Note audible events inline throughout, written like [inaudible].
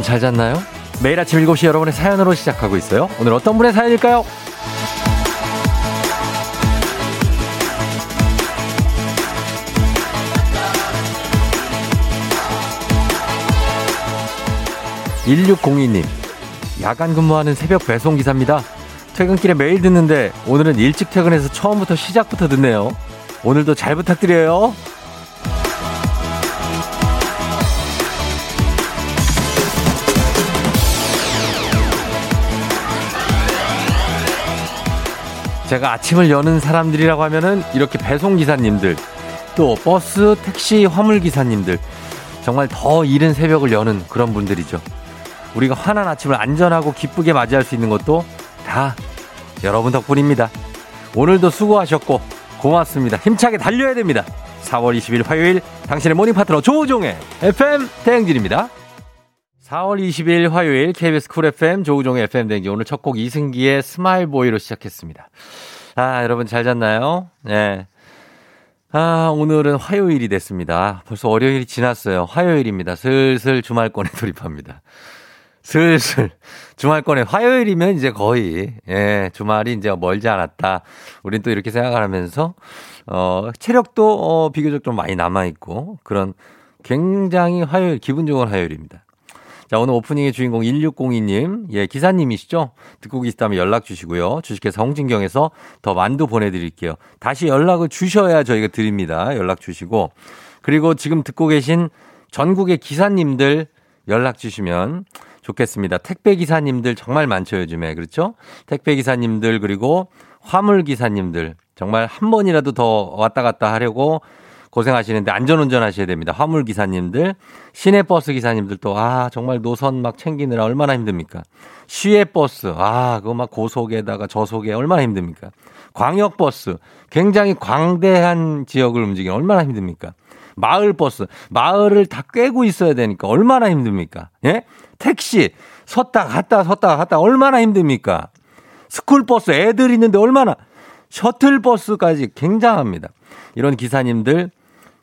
여러분 잘 잤나요? 매일 아침 7시 여러분의 사연으로 시작하고 있어요. 오늘 어떤 분의 사연일까요? 1602님, 야간 근무하는 새벽 배송 기사입니다. 퇴근길에 매일 듣는데 오늘은 일찍 퇴근해서 처음부터 시작부터 듣네요. 오늘도 잘 부탁드려요. 제가 아침을 여는 사람들이라고 하면은 이렇게 배송 기사님들, 또 버스, 택시, 화물 기사님들, 정말 더 이른 새벽을 여는 그런 분들이죠. 우리가 환한 아침을 안전하고 기쁘게 맞이할 수 있는 것도 다 여러분 덕분입니다. 오늘도 수고하셨고 고맙습니다. 힘차게 달려야 됩니다. 4월 20일 화요일 당신의 morning 파트너 조우종의 FM 대행진입니다. 4월 20일 화요일 KBS Cool FM 조우종의 FM 대행진 오늘 첫 곡 이승기의 Smile Boy로 시작했습니다. 아, 여러분 잘 잤나요? 네. 아, 오늘은 화요일이 됐습니다. 벌써 월요일이 지났어요. 화요일입니다. 슬슬 주말권에 [laughs] 돌입합니다. 슬슬 주말권에 화요일이면 이제 거의 예 주말이 이제 멀지 않았다. 우린 또 이렇게 생각을 하면서 어 체력도 어 비교적 좀 많이 남아 있고 그런 굉장히 화요일 기분 좋은 화요일입니다. 자, 오늘 오프닝의 주인공 1602님, 예, 기사님이시죠? 듣고 계시다면 연락 주시고요. 주식회사 홍진경에서 더 만두 보내드릴게요. 다시 연락을 주셔야 저희가 드립니다. 연락 주시고. 그리고 지금 듣고 계신 전국의 기사님들 연락 주시면 좋겠습니다. 택배 기사님들 정말 많죠, 요즘에. 그렇죠? 택배 기사님들 그리고 화물 기사님들 정말 한 번이라도 더 왔다 갔다 하려고 고생하시는데 안전운전 하셔야 됩니다. 화물 기사님들, 시내버스 기사님들도 아, 정말 노선 막 챙기느라 얼마나 힘듭니까? 시외버스, 아, 그거 막 고속에다가 저속에 얼마나 힘듭니까? 광역버스, 굉장히 광대한 지역을 움직이는 얼마나 힘듭니까? 마을버스, 마을을 다 꿰고 있어야 되니까 얼마나 힘듭니까? 예? 택시 섰다 갔다 섰다 갔다 얼마나 힘듭니까? 스쿨버스 애들 있는데 얼마나 셔틀버스까지 굉장합니다. 이런 기사님들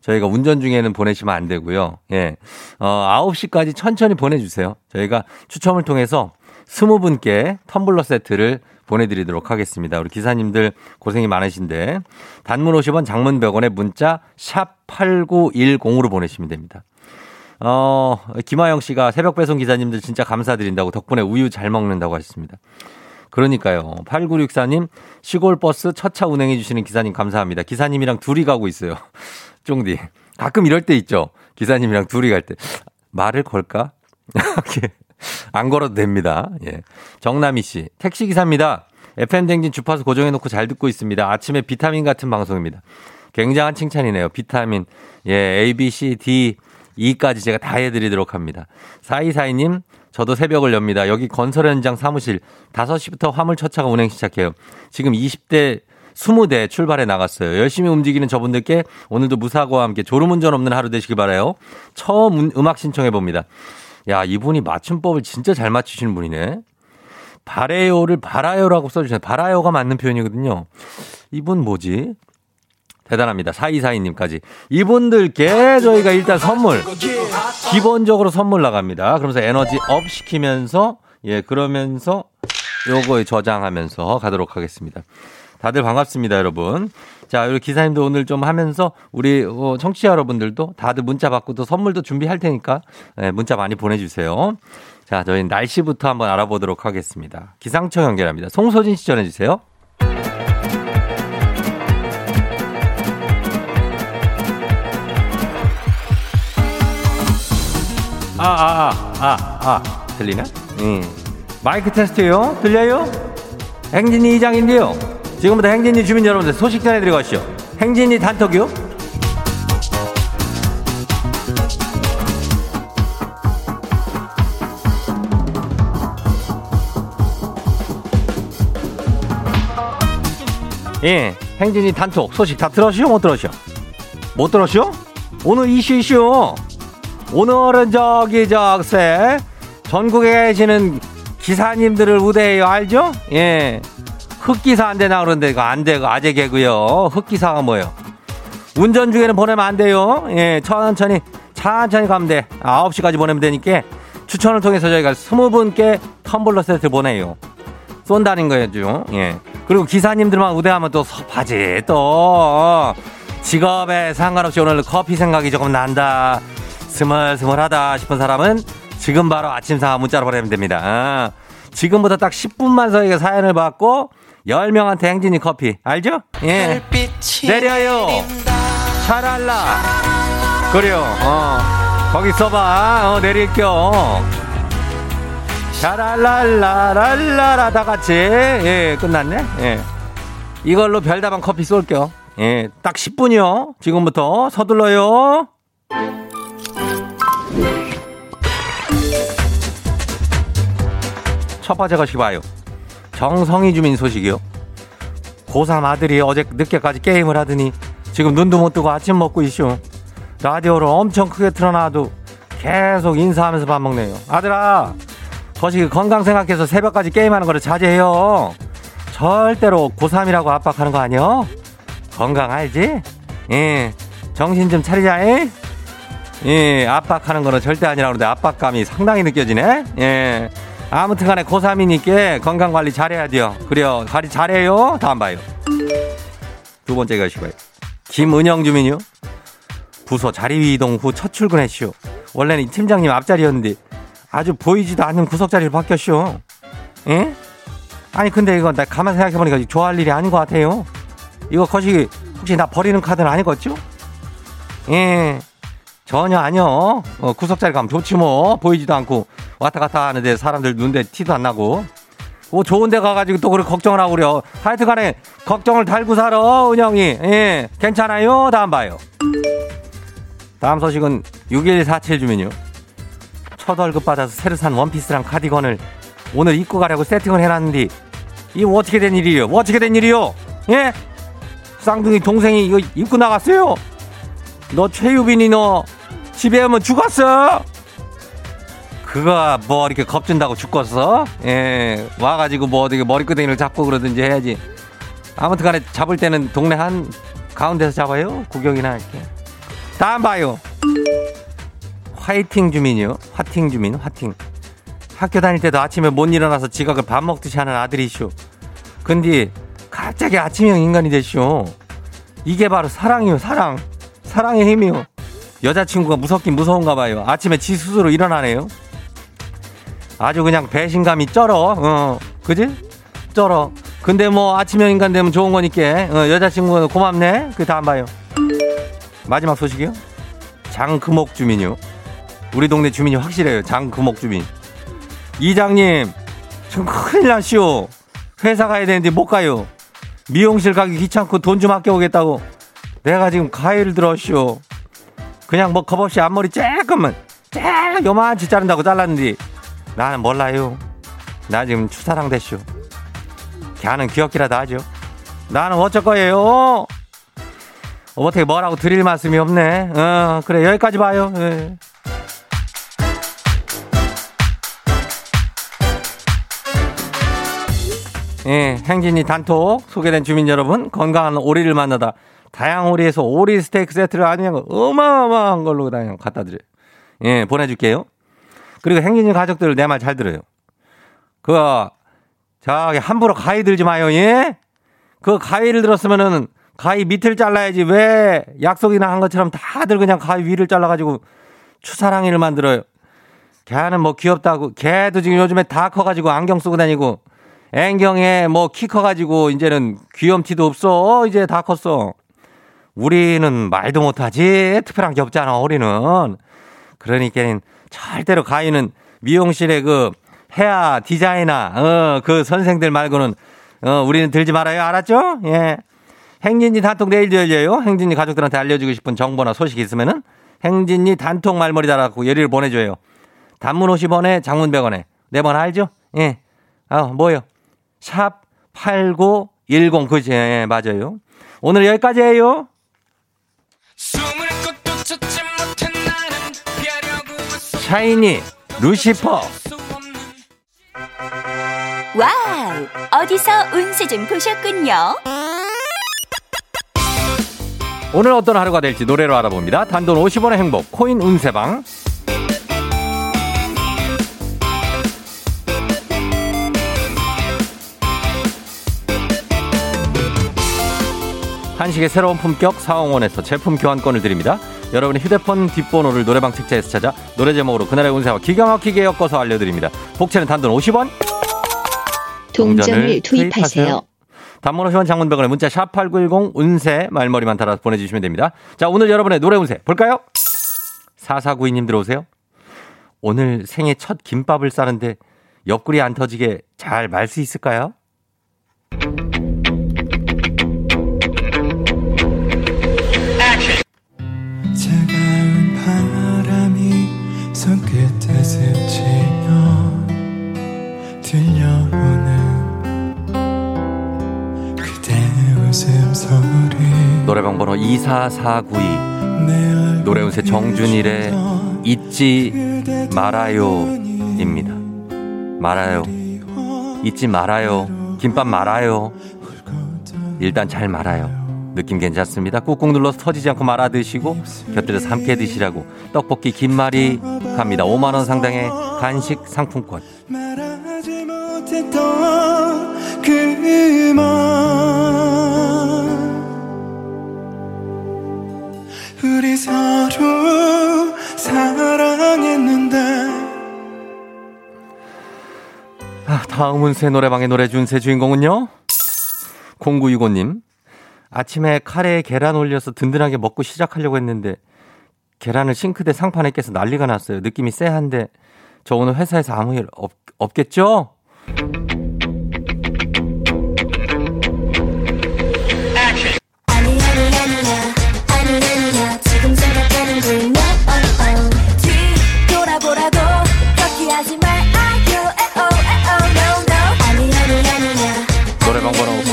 저희가 운전 중에는 보내시면 안 되고요. 예. 어, 9시까지 천천히 보내주세요. 저희가 추첨을 통해서 20분께 텀블러 세트를 보내드리도록 하겠습니다. 우리 기사님들 고생이 많으신데 단문 50원 장문 100원에 문자 샵 8910으로 보내시면 됩니다. 어, 김하영 씨가 새벽 배송 기사님들 진짜 감사드린다고 덕분에 우유 잘 먹는다고 하셨습니다. 그러니까요. 8964님, 시골 버스 첫 차 운행해 주시는 기사님 감사합니다. 기사님이랑 둘이 가고 있어요. 쫑디. 가끔 이럴 때 있죠. 기사님이랑 둘이 갈 때. 말을 걸까? [laughs] 안 걸어도 됩니다. 예. 정남희 씨, 택시기사입니다. FM댕진 주파수 고정해놓고 잘 듣고 있습니다. 아침에 비타민 같은 방송입니다. 굉장한 칭찬이네요. 비타민. 예, A, B, C, D, E까지 제가 다 해드리도록 합니다. 4242님, 저도 새벽을 엽니다. 여기 건설 현장 사무실 5시부터 화물 첫차가 운행 시작해요. 지금 20대 20대 출발해 나갔어요. 열심히 움직이는 저분들께 오늘도 무사고와 함께 졸음운전 없는 하루 되시길 바라요. 처음 음악 신청해 봅니다. 야, 이분이 맞춤법을 진짜 잘 맞추시는 분이네. 바래요를 바라요라고 써주셨어요. 바라요가 맞는 표현이거든요. 이분 뭐지? 대단합니다. 4242님까지. 이분들께 저희가 일단 선물, 기본적으로 선물 나갑니다. 그러면서 에너지 up 시키면서, 예, 그러면서 요거에 저장하면서 가도록 하겠습니다. 다들 반갑습니다, 여러분. 자, 우리 기사님도 오늘 좀 하면서 우리 어, 청취자 여러분들도 다들 문자 받고 또 선물도 준비할 테니까 예, 문자 많이 보내주세요. 자, 저희 날씨부터 한번 알아보도록 하겠습니다. 기상청 연결합니다. 송소진 씨 전해주세요. 아, 아, 아, 아, 아. 들리나? 음. 마이크 테스트요? 들려요? 행진이 이장인데요. 지금부터 행진이 주민 여러분들 소식 전해드리고 가시죠. 행진이 단톡이요? 예, 행진이 단톡 소식 다 들었시오? 못 들었시오? 못 들었시오? 오늘 이슈 이슈. 오늘은 저기 저세 전국에 계시는 기사님들을 우대해요 알죠? 예. 흑기사 안 되나 그런데 이거 안 되고 아재 개고요. 흑기사가 뭐예요? 운전 중에는 보내면 안 돼요. 예, 천천히 천천히 가면 돼. 9시까지 보내면 되니까 추천을 통해서 저희가 20분께 텀블러 세트 보내요. 쏜다는 거죠. 예. 그리고 기사님들만 우대하면 또 섭하지. 또 직업에 상관없이 오늘 커피 생각이 조금 난다. 스멀스멀하다 싶은 사람은 지금 바로 아침상하 문자로 보내면 됩니다. 아, 지금부터 딱 10분만 저희가 사연을 받고 10명한테 행진이 커피. 알죠? 예. 내려요. 샤랄라. 그래요. 어. 거기 써봐. 어, 내릴게요. 샤랄랄라랄라라 다 같이. 예, 끝났네. 예. 이걸로 별다방 커피 쏠게요. 예, 딱 10분이요. 지금부터 서둘러요. 첫 번째 것이 봐요. 정성희 주민 소식이요. 고3 아들이 어제 늦게까지 게임을 하더니 지금 눈도 못 뜨고 아침 먹고 있쇼. 라디오를 엄청 크게 틀어놔도 계속 인사하면서 밥 먹네요. 아들아, 거시 건강 생각해서 새벽까지 게임하는 거를 자제해요. 절대로 고3이라고 압박하는 거 아니요? 건강 알지? 예, 정신 좀 차리자, 예? 예, 압박하는 거는 절대 아니라고 그러는데 압박감이 상당히 느껴지네? 예. 아무튼 간에 고3이니까 건강 관리 잘해야 돼요. 그래요. 관리 잘해요. 다음 봐요. 두 번째 가시고요. 김은영 주민요. 부서 자리 이동 후 첫 출근했쇼. 원래는 팀장님 앞자리였는데 아주 보이지도 않는 구석 자리로 바뀌었쇼. 예? 아니 근데 이거 나 가만 생각해보니까 좋아할 일이 아닌 것 같아요. 이거 거시 혹시 나 버리는 카드는 아니겠죠? 예. 전혀 아니요. 어, 구석자리 가면 좋지 뭐. 보이지도 않고 왔다 갔다 하는데 사람들 눈대 티도 안 나고. 뭐 좋은 데 가가지고 또 그렇게 걱정을 하고 그래요. 하여튼 간에 걱정을 달고 살아, 은영이. 예. 괜찮아요? 다음 봐요. 다음 소식은 6147 주민요. 첫 월급 받아서 새로 산 원피스랑 카디건을 오늘 입고 가려고 세팅을 해놨는데 이거 어떻게 된 일이에요? 어떻게 된 일이요? 예? 쌍둥이 동생이 이거 입고 나갔어요? 너 최유빈이 너 집에 오면 죽었어? 그거 뭐 이렇게 겁준다고 죽겠어? 예, 와가지고 뭐 어떻게 머리끄댕이를 잡고 그러든지 해야지. 아무튼 간에 잡을 때는 동네 한 가운데서 잡아요. 구경이나 할게. 다음 봐요. 화이팅 주민이요. 화팅 주민, 화팅. 학교 다닐 때도 아침에 못 일어나서 지각을 밥 먹듯이 하는 아들이쇼. 근데 갑자기 아침형 인간이 됐쇼. 이게 바로 사랑이요, 사랑. 사랑의 힘이요. 여자친구가 무섭긴 무서운가 봐요. 아침에 지 스스로 일어나네요. 아주 그냥 배신감이 쩔어. 어, 그지? 쩔어. 근데 뭐 아침형 인간 되면 좋은 거니까 어, 여자친구가 고맙네. 그 다음 봐요. 마지막 소식이요. 장금옥 주민요. 우리 동네 주민이 확실해요. 장금옥 주민. 이장님, 좀 큰일 났시오. 회사 가야 되는데 못 가요. 미용실 가기 귀찮고 돈 좀 아껴오겠다고. 내가 지금 가위를 들었시오. 그냥 뭐 겁없이 앞머리 쬐끔만, 쬐 요만치 자른다고 잘랐는데 나는 몰라요. 나 지금 추사랑 됐쇼. 걔는 귀엽기라도 하죠. 나는 어쩔 거예요. 어떻게 뭐라고 드릴 말씀이 없네. 어, 그래, 여기까지 봐요. 예. 예, 행진이 단톡 소개된 주민 여러분, 건강한 오리를 만나다 다양한 오리에서 오리 스테이크 세트를 아니면 어마어마한 걸로 그냥 갖다 드려요. 예, 보내줄게요. 그리고 행진이 가족들 내 말 잘 들어요. 그, 저기, 함부로 가위 들지 마요, 예? 그 가위를 들었으면은 가위 밑을 잘라야지 왜 약속이나 한 것처럼 다들 그냥 가위 위를 잘라가지고 추사랑이를 만들어요. 걔는 뭐 귀엽다고, 걔도 지금 요즘에 다 커가지고 안경 쓰고 다니고, 앵경에 뭐 키 커가지고 이제는 귀염티도 없어. 이제 다 컸어. 우리는 말도 못하지. 특별한 게 없잖아, 우리는. 그러니까 절대로 가위는 미용실에 그 헤어 디자이너, 어, 그 선생들 말고는, 어, 우리는 들지 말아요. 알았죠? 예. 행진이 단톡 내일도 열려요. 행진이 가족들한테 알려주고 싶은 정보나 소식이 있으면은 행진이 단톡 말머리 달아갖고 예리를 보내줘요. 단문 50원에 장문 100원에. 네번 알죠? 예. 아, 뭐요? 샵 8910. 그지? 예, 맞아요. 오늘 여기까지예요. 샤이니 Lucifer. Wow 어디서 운세 좀 보셨군요? 오늘 어떤 하루가 될지 노래로 알아봅니다. 단돈 50원의 행복 코인 운세방. 한식의 새로운 품격 사홍원에서 제품 교환권을 드립니다. 여러분의 휴대폰 뒷번호를 노래방 책자에서 찾아 노래 제목으로 그날의 운세와 기가 막히게 엮어서 알려드립니다. 복채는 단돈 50원. 동전을 투입하세요. 단문 50원 장문병원의 문자 샵 8910 운세 말머리만 달아서 보내주시면 됩니다. 자 오늘 여러분의 노래 운세 볼까요? 4492님 들어오세요. 오늘 생애 첫 김밥을 싸는데 옆구리 안 터지게 잘 말 수 있을까요? 손끝에 스치면 들려오는 그대 웃음 소리 노래방 번호 24492 노래 운세 정준일의 잊지 말아요입니다. 말아요. 잊지 말아요. 김밥 말아요. 일단 잘 말아요. 느낌 괜찮습니다. 꾹꾹 눌러서 터지지 않고 말아 드시고 곁들여서 함께 드시라고 떡볶이 김말이 갑니다. 5만 원 상당의 간식 상품권. 그만 우리 서로 사랑했는데 아, 다음 운세 노래방의 노래 준세 주인공은요? 0965님. 아침에 카레에 계란 올려서 든든하게 먹고 시작하려고 했는데 계란을 싱크대 상판에 깨서 난리가 났어요. 느낌이 쎄한데 저 오늘 회사에서 아무 일 없, 없겠죠?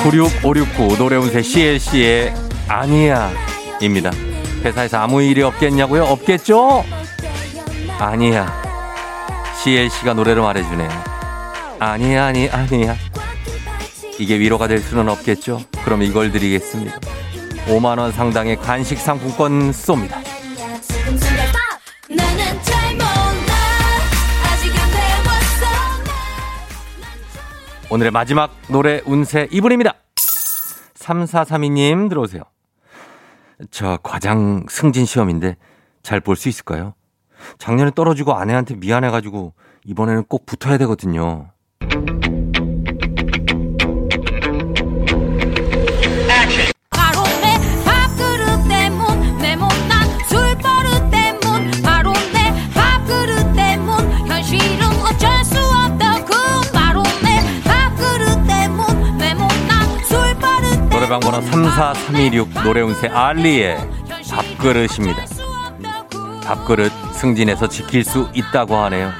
96569 노래운세 CLC의 아니야 입니다. 회사에서 아무 일이 없겠냐고요? 없겠죠? 아니야. CLC가 노래로 말해주네요. 아니야, 아니, 아니야. 이게 위로가 될 수는 없겠죠? 그럼 이걸 드리겠습니다. 5만원 상당의 간식 상품권 쏩니다. 오늘의 마지막 노래 운세 이분입니다. 3432님 들어오세요. 저 과장 승진 시험인데 잘 볼 수 있을까요? 작년에 떨어지고 아내한테 미안해가지고 이번에는 꼭 붙어야 되거든요. 술버릇 때문 노래방 번호 34326 노래운세 알리의 밥그릇입니다. 밥그릇 승진해서 지킬 수 있다고 하네요.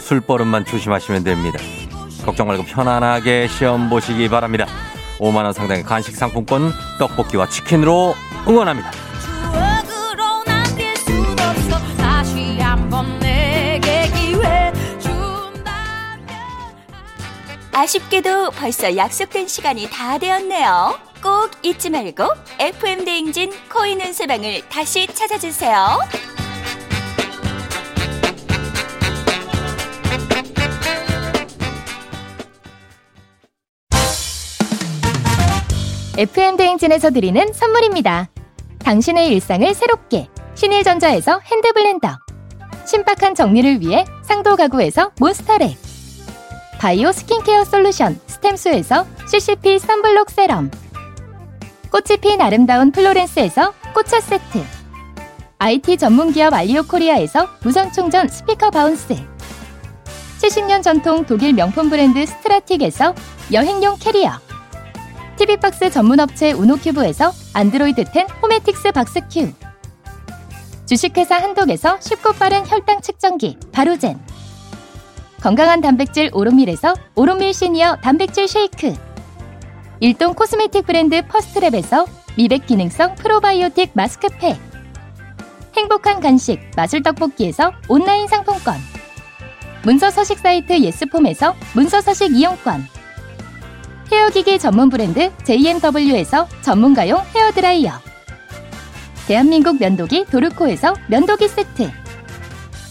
술버릇만 조심하시면 됩니다. 걱정 말고 편안하게 시험 보시기 바랍니다. 5만원 상당의 간식 상품권 떡볶이와 치킨으로 응원합니다. 아쉽게도 벌써 약속된 시간이 다 되었네요. 꼭 잊지 말고 FM 대행진 코인 은 세방을 다시 찾아주세요. FM 대행진에서 드리는 선물입니다. 당신의 일상을 새롭게 신일전자에서 핸드블렌더 신박한 정리를 위해 상도 가구에서 몬스터렉 바이오 skincare solution 스템수에서 CCP sunblock serum. 꽃이 핀 아름다운 플로렌스에서 꽃차 세트. IT 전문기업 알리오 코리아에서 무선 충전 스피커 바운스. 70년 전통 독일 명품 브랜드 스트라틱에서 여행용 캐리어. TV박스 전문업체 우노큐브에서 안드로이드 10 호메틱스 박스큐. 주식회사 한독에서 쉽고 빠른 혈당 측정기 바로젠 건강한 단백질 오롯밀에서 오롯밀 시니어 단백질 쉐이크. 일동 코스메틱 브랜드 퍼스트랩에서 미백 기능성 프로바이오틱 마스크팩. 행복한 간식 마술 떡볶이에서 온라인 상품권. 문서 서식 사이트 예스폼에서 문서 서식 이용권. 헤어기기 전문 브랜드 JMW에서 전문가용 헤어드라이어. 대한민국 면도기 도르코에서 면도기 세트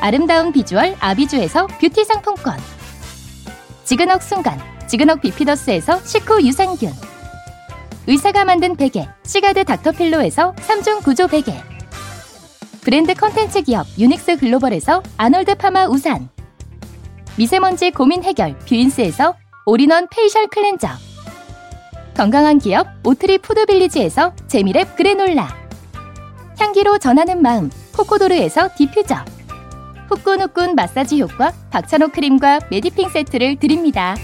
아름다운 비주얼 아비주에서 뷰티 상품권. 지그넉 순간 지그넉 비피더스에서 식후 유산균. 의사가 만든 베개 시가드 닥터필로에서 3중 구조 베개. 브랜드 컨텐츠 기업 유닉스 글로벌에서 아놀드 파마 우산. 미세먼지 고민 해결 뷰인스에서 all-in-one facial cleanser. 건강한 기업 오트리 푸드빌리지에서 재미랩 그래놀라. 향기로 전하는 마음 코코도르에서 디퓨저. 후끈후끈 마사지 효과 박찬호 크림과 메디핑 세트를 드립니다.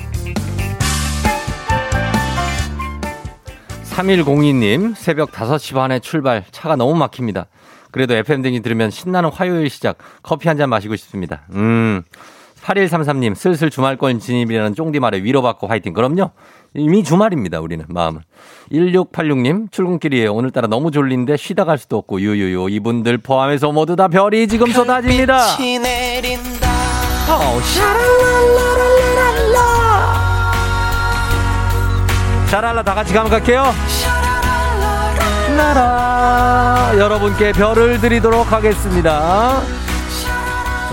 3102님, 새벽 5시 반에 출발. 차가 너무 막힙니다. 그래도 FM 대행진 들으면 신나는 화요일 시작. 커피 한 잔 마시고 싶습니다. 음. 8133님, 슬슬 주말권 진입이라는 쫑디 말에 위로받고 화이팅. 그럼요. 이미 주말입니다, 우리는, 마음은. 1686님, 출근길이에요. 오늘따라 너무 졸린데 쉬다 갈 수도 없고, 유유유. 이분들 포함해서 모두 다 별이 지금 쏟아집니다. 어, 샤랄라 다 같이 갈게요. 나라 여러분께 별을 드리도록 하겠습니다.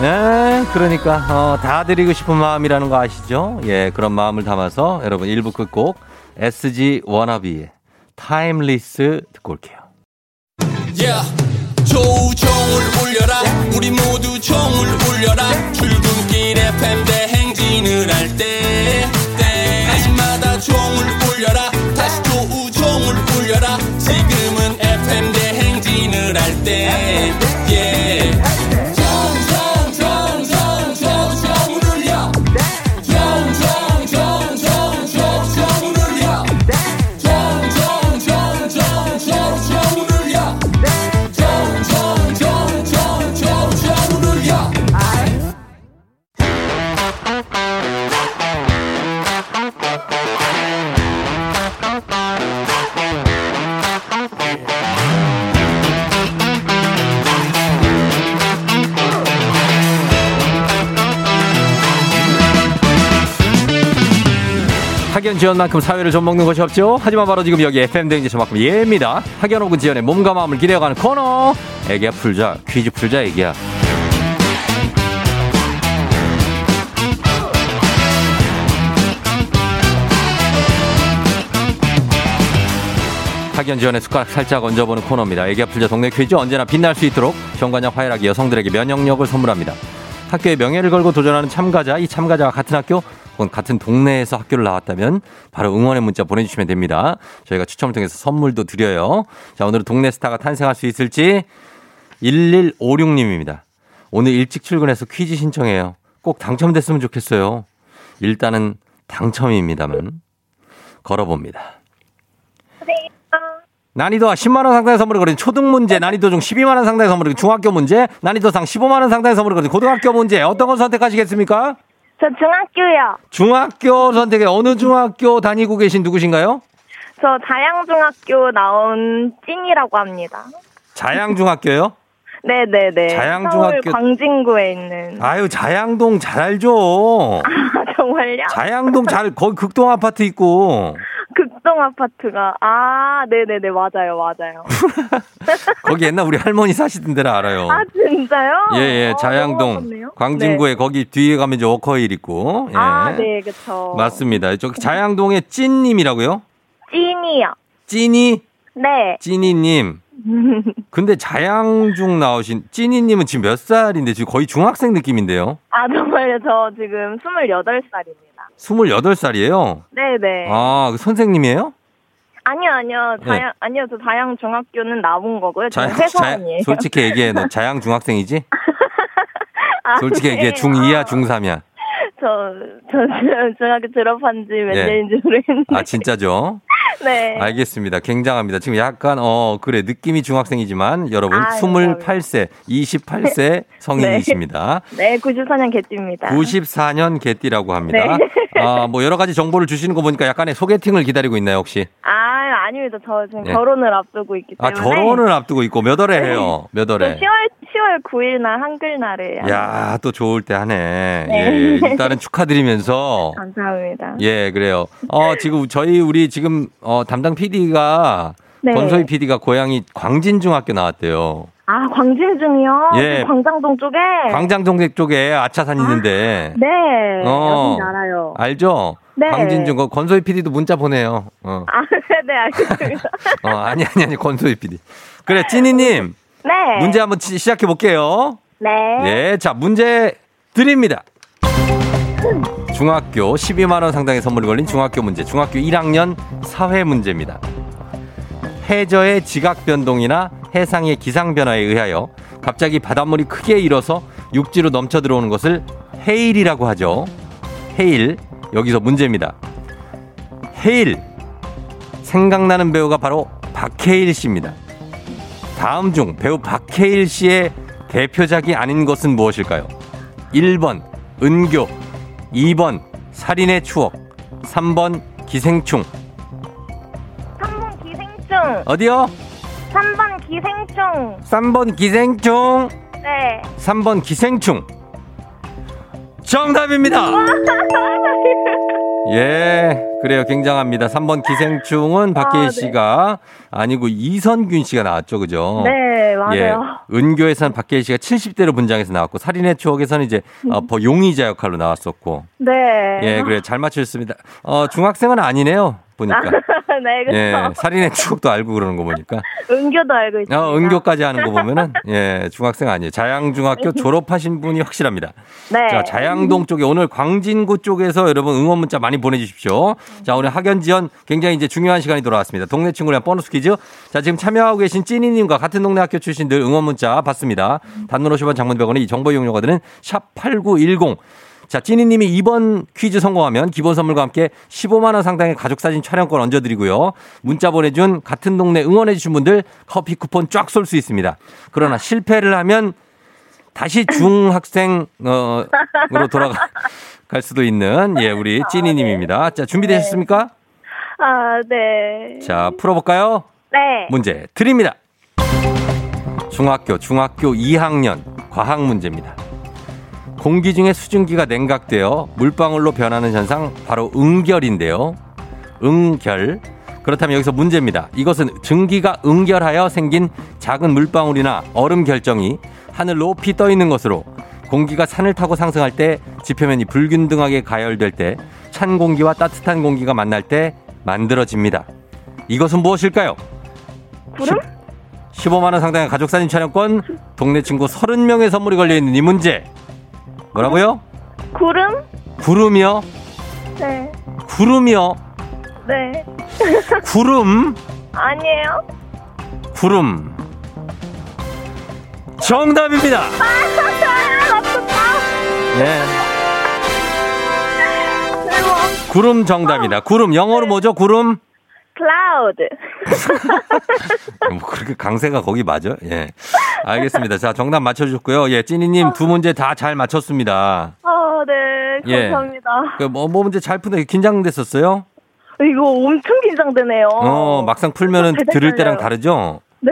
네, 그러니까 어, 다 드리고 싶은 마음이라는 거 아시죠? 예, 그런 마음을 담아서 여러분 1부 끝곡 SG 워너비의 Timeless 듣고 올게요. Yeah. 조우종을 울려라 우리 모두 종을 울려라 출근길 FM 대행진을 할때 때마다 종을 울려라 다시 조우종을 울려라 지금은 FM 대행진을 할때 yeah. 지연만큼 사회를 좀 먹는 것이 없죠. 하지만 바로 지금 여기 FM 대행지 저만큼 예입니다. 학연 혹은 지연의 몸과 마음을 기대어가는 코너. 애기야 풀자 퀴즈 풀자 애기야. 학연 지원의 숟가락 살짝 얹어보는 코너입니다. 애기야 풀자 동네 퀴즈 언제나 빛날 수 있도록 정관장 화이락이 여성들에게 면역력을 선물합니다. 학교의 명예를 걸고 도전하는 참가자, 이 참가자가 같은 학교 혹은 같은 동네에서 학교를 나왔다면 바로 응원의 문자 보내주시면 됩니다. 저희가 추첨을 통해서 선물도 드려요. 자, 오늘은 동네 스타가 탄생할 수 있을지 1156님입니다. 오늘 일찍 출근해서 퀴즈 신청해요. 꼭 당첨됐으면 좋겠어요. 일단은 당첨입니다만 걸어봅니다. 난이도가 10만 원 상당의 선물을 거린 초등 문제, 난이도 중 12만 원 상당의 선물을 거린 중학교 문제, 난이도 상 15만 원 상당의 선물을 거린 고등학교 문제 어떤 걸 선택하시겠습니까? 저 중학교요. 중학교 선택에 어느 중학교 다니고 계신 누구신가요? 저 자양중학교 나온 찐이라고 합니다. 자양중학교요? [laughs] 네네네. 자양중학교- 서울 광진구에 있는. 아유 자양동 잘 알죠. [laughs] 정말요? 자양동 잘 거기 극동 아파트 있고 극동 아파트가. 아, 네네네. 맞아요. 맞아요. [laughs] 거기 옛날 우리 할머니 사시던 데를 알아요. 아, 진짜요? 예예 어, 자양동 너무 좋네요. 광진구에 거기 뒤에 가면 이제 워커힐 있고 예. 아, 네, 그쵸. 맞습니다. 저 자양동의 찐님이라고요? 찐이요. 찐이 네. 찐이님. [laughs] 근데 자양중 나오신 찐이님은 지금 몇 살인데 지금 거의 중학생 느낌인데요. 아, 정말요. 저 지금 28살입니다. 28살이에요. 네네. 아, 그 선생님이에요? 아니요, 아니요. 자양, 아니요. 저 자양중학교는 나온 거고요. 저는 네. 자양, 회사원이에요. 솔직히 얘기해. 너 자양 중학생이지? [laughs] 아, 솔직히 네. 얘기해. 중2야, 아, 중3이야. 저, 저 중학교 졸업한 지몇 예. 년인지 모르겠는데. 아, 진짜죠? 네. 알겠습니다. 굉장합니다. 지금 약간, 어, 그래. 느낌이 중학생이지만 여러분, 아, 28세, 28세 성인이십니다. 네, 94년 개띠입니다. 94년 개띠라고 합니다. 네. 아, 뭐 여러 가지 정보를 주시는 거 보니까 약간의 소개팅을 기다리고 있나요, 혹시? 아, 아닙니다. 저 지금 예. 결혼을 앞두고 있기 아, 때문에. 결혼을 앞두고 있고 몇 월에 해요? 몇저 월에? 10월 10월 9일 날 한글날에. 야, 또 좋을 때 하네. 네. 예, 일단은 축하드리면서. [laughs] 감사합니다. 예, 그래요. 어, 지금 저희 우리 지금 어, 담당 PD가 네. 권소희 PD가 고향이 광진중학교 나왔대요. 아 광진중이요? 예. 그 광장동 쪽에. 광장동댁 쪽에 아차산 있는데. 네. 어. 알아요. 알죠? 네. 광진중 거 권소희 PD도 문자 보내요. 어. 아, 네, 알겠습니다. [laughs] 어, 아니 아니 아니 권소희 PD. 그래, 찐이 님. 네. 문제 한번 치- 시작해 볼게요. 네. 예, 자, 문제 드립니다. 중학교 12만 원 상당의 선물이 걸린 중학교 문제. 중학교 1학년 사회 문제입니다. 해저의 지각 변동이나 해상의 기상 변화에 의하여 갑자기 바닷물이 크게 일어서 육지로 넘쳐 들어오는 것을 해일이라고 하죠. 해일. 여기서 문제입니다. 해일. 생각나는 배우가 바로 박해일 씨입니다. 다음 중 배우 박해일 씨의 대표작이 아닌 것은 무엇일까요? 1번 은교, 2번 살인의 추억, 3번 기생충. 3번 기생충. 어디요? 3번 기생충. 3번 기생충, 네. 3번 기생충. 정답입니다. [laughs] 예, 그래요. 굉장합니다. 3번 기생충은 박해일 아, 네. 씨가 아니고 이선균 씨가 나왔죠. 그죠? 네, 맞아요. 예, 은교에서는 박해일 씨가 70대로 분장해서 나왔고 살인의 추억에서는 이제 어, 버- 용의자 역할로 나왔었고 네. 예 그래 잘 맞추셨습니다. 어 중학생은 아니네요 보니까 [laughs] 네, 그렇죠. 예 살인의 추억도 알고 그러는 거 보니까 은교도 알고 있습니다. 어 은교까지 하는 거 보면은 예 중학생 아니에요 자양중학교 졸업하신 분이 확실합니다. 네. 자, 자양동 쪽에 오늘 광진구 쪽에서 여러분 응원 문자 많이 보내 주십시오. 자, 오늘 학연 지원 굉장히 이제 중요한 시간이 돌아왔습니다. 동네 친구랑 보너스 퀴즈. 자, 지금 참여하고 계신 찐이 님과 같은 동네 학교 출신들 응원 문자 받습니다. 단문 50원 장문 100원의 이 정보 이용료가 드는 샵 8910. 자, 찐이님이 이번 퀴즈 성공하면 기본 선물과 함께 15만원 상당의 가족사진 촬영권 얹어드리고요. 문자 보내준 같은 동네 응원해주신 분들 커피 쿠폰 쫙 쏠 수 있습니다. 그러나 실패를 하면 다시 중학생 어으로 돌아갈 [laughs] 수도 있는 예 우리 찐이님입니다. 자 준비되셨습니까? 아, 네. 자 풀어볼까요? 네. 문제 드립니다. 중학교 중학교 2학년 과학 문제입니다. 공기 중에 수증기가 냉각되어 물방울로 변하는 현상 바로 응결인데요. 응결. 그렇다면 여기서 문제입니다. 이것은 증기가 응결하여 생긴 작은 물방울이나 얼음 결정이 하늘 높이 떠 있는 것으로 공기가 산을 타고 상승할 때 지표면이 불균등하게 가열될 때 찬 공기와 따뜻한 공기가 만날 때 만들어집니다. 이것은 무엇일까요? 구름? 15만 원 상당의 가족 사진 촬영권, 동네 친구 30명의 선물이 걸려 있는 이 문제. 뭐라고요? 구름? 구름이요? 네. 구름이요? 네. 구름? 아니에요? 구름. 정답입니다. 네. 구름 정답이다. 구름 영어로 뭐죠? 구름? 클라우드. 뭐 그렇게 강세가 거기 맞아? 예. 알겠습니다. 자, 정답 맞춰주셨고요. 예, 찐이님 두 문제 다 잘 맞췄습니다. 아, 네. 예. 감사합니다. 그 뭐, 뭐 문제 잘 푸네. 긴장됐었어요? 이거 엄청 긴장되네요. 어, 막상 풀면은 들을 때랑. 다르죠? 네.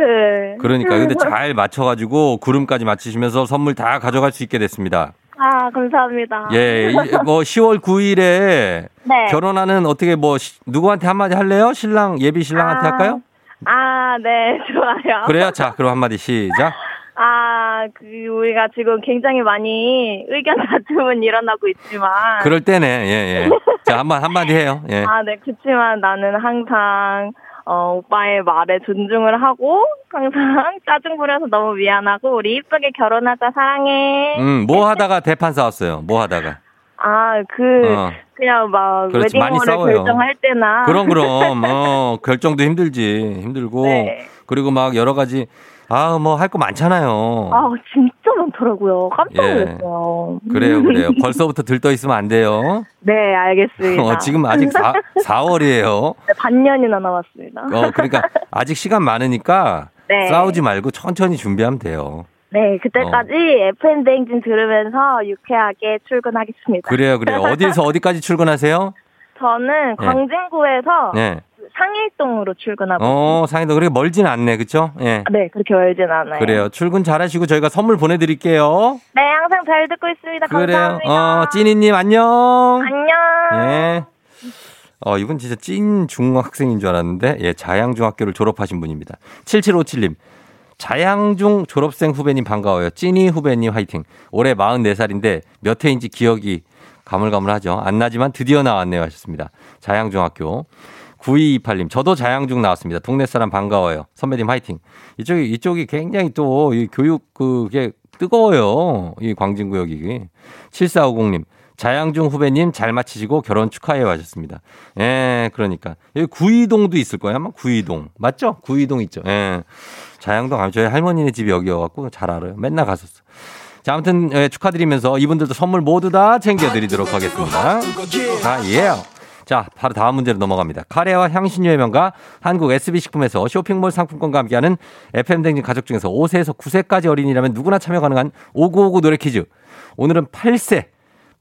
그러니까. 근데 잘 맞춰가지고 구름까지 맞히시면서 선물 다 가져갈 수 있게 됐습니다. 아, 감사합니다. 예, 이- 뭐 10월 9일에 [laughs] 네. 결혼하는 어떻게 뭐 시- 누구한테 한마디 할래요? 신랑, 예비 신랑한테 아. 할까요? 아, 네. [laughs] 좋아요. 그래요? 자, 그럼 한마디 시작. 아, 그, 우리가 지금 굉장히 많이 의견 다툼은 일어나고 있지만. 그럴 때네, 예, 예. 자, 한번 한마디 해요. 예. 아, 네. 그렇지만 나는 항상, 어, 오빠의 말에 존중을 하고, 항상 [laughs] 짜증 부려서 너무 미안하고, 우리 이쁘게 결혼하자, 사랑해. 음, 뭐 하다가 대판 싸웠어요? 뭐 하다가? 아, 그, 어. 그냥 막, 그렇지, 웨딩홀을. 결정할 때나. 그럼, 그럼, [laughs] 어, 결정도 힘들지. 힘들고. 네. 그리고 막 여러 가지, 아, 뭐 할 거 많잖아요. 아, 진짜 많더라고요. 깜짝 예. 놀랐어요. 그래요, 그래요. 벌써부터 들떠 있으면 안 돼요. [laughs] 네, 알겠습니다. 어, 지금 아직 4, 4월이에요. [laughs] 네, 반년이나 남았습니다. 어, 그러니까 아직 시간 많으니까 [laughs] 네. 싸우지 말고 천천히 준비하면 돼요. 네, 그때까지 FM 대행진 들으면서 유쾌하게 출근하겠습니다. 그래요, 그래요. 어디에서 어디까지 출근하세요? 저는 네. 광진구에서 네. 상일동으로 출근하고. 어, 상해도 그렇게 멀진 않네. 그쵸? 예. 네, 그렇게 멀진 않아요. 그래요. 출근 잘하시고 저희가 선물 보내드릴게요. 네, 항상 잘 듣고 있습니다. 그래요. 감사합니다. 어, 찐이님 안녕. 안녕. 예. 어, 이분 진짜 찐 중학생인 줄 알았는데, 예, 자양중학교를 졸업하신 분입니다. 7757님. 자양중 졸업생 후배님 반가워요. 찐이 후배님 화이팅. 올해 44살인데 몇 회인지 기억이 가물가물하죠. 안 나지만 드디어 나왔네요 하셨습니다. 자양중학교. 9228님, 저도 자양중 나왔습니다. 동네 사람 반가워요. 선배님 화이팅. 이쪽이, 이쪽이 굉장히 또, 이 교육, 그게 뜨거워요. 이 광진구역이. 7450님, 자양중 후배님 잘 마치시고 결혼 축하해요 하셨습니다. 예, 그러니까. 여기 구이동도 있을 거예요. 아마 구이동. 맞죠? 구이동 있죠. 예. 자양동, 아, 저희 할머니네 집이 여기여갖고 잘 알아요. 맨날 갔었어. 자, 아무튼, 예, 축하드리면서 이분들도 선물 모두 다 챙겨드리도록 하겠습니다. 아, 예. 자, 바로 다음 문제로 넘어갑니다. 카레와 향신료의 명가 한국 SB식품에서 쇼핑몰 상품권과 함께하는 FM댕진 가족 중에서 5세에서 9세까지 어린이라면 누구나 참여 가능한 5959 노래 퀴즈. 오늘은 8세.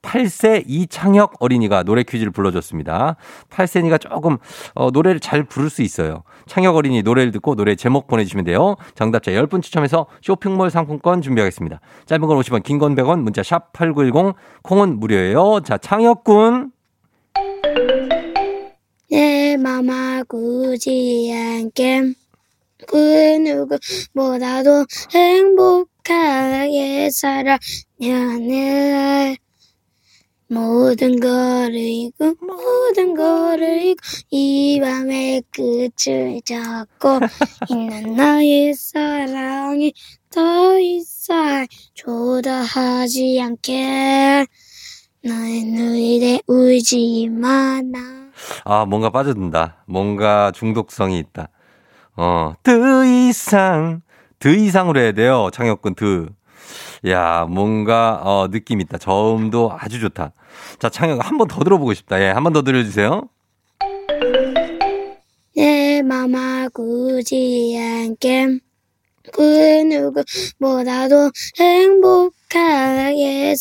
8세 이창혁 어린이가 노래 퀴즈를 불러줬습니다. 8세니까 조금 어, 노래를 잘 부를 수 있어요. 창혁 어린이 노래를 듣고 노래 제목 보내주시면 돼요. 정답자 10분 추첨해서 쇼핑몰 상품권 준비하겠습니다. 짧은 건 50원, 긴 건 100원, 문자 샵 8910, 콩은 무료예요. 자, 창혁군. 내 맘 아구지 않게 그 누구보다도 행복하게 살아야네 모든 거를 잊고 모든 거를 잊고 이 밤의 끝을 잡고 [laughs] 있는 나의 사랑이 더 이상 조다하지 않게. 나의 눈에 울지 마나 아, 뭔가 빠져든다. 뭔가 중독성이 있다. 어, 드 이상, 드 이상으로 해야 돼요. 창혁군 드. 야, 뭔가, 어, 느낌 있다. 저음도 아주 좋다. 자, 창혁 한 번 더 들어보고 싶다. 예, 한 번 더 들려주세요. 내 맘 아구지 않게 그 누구보다도 행복하게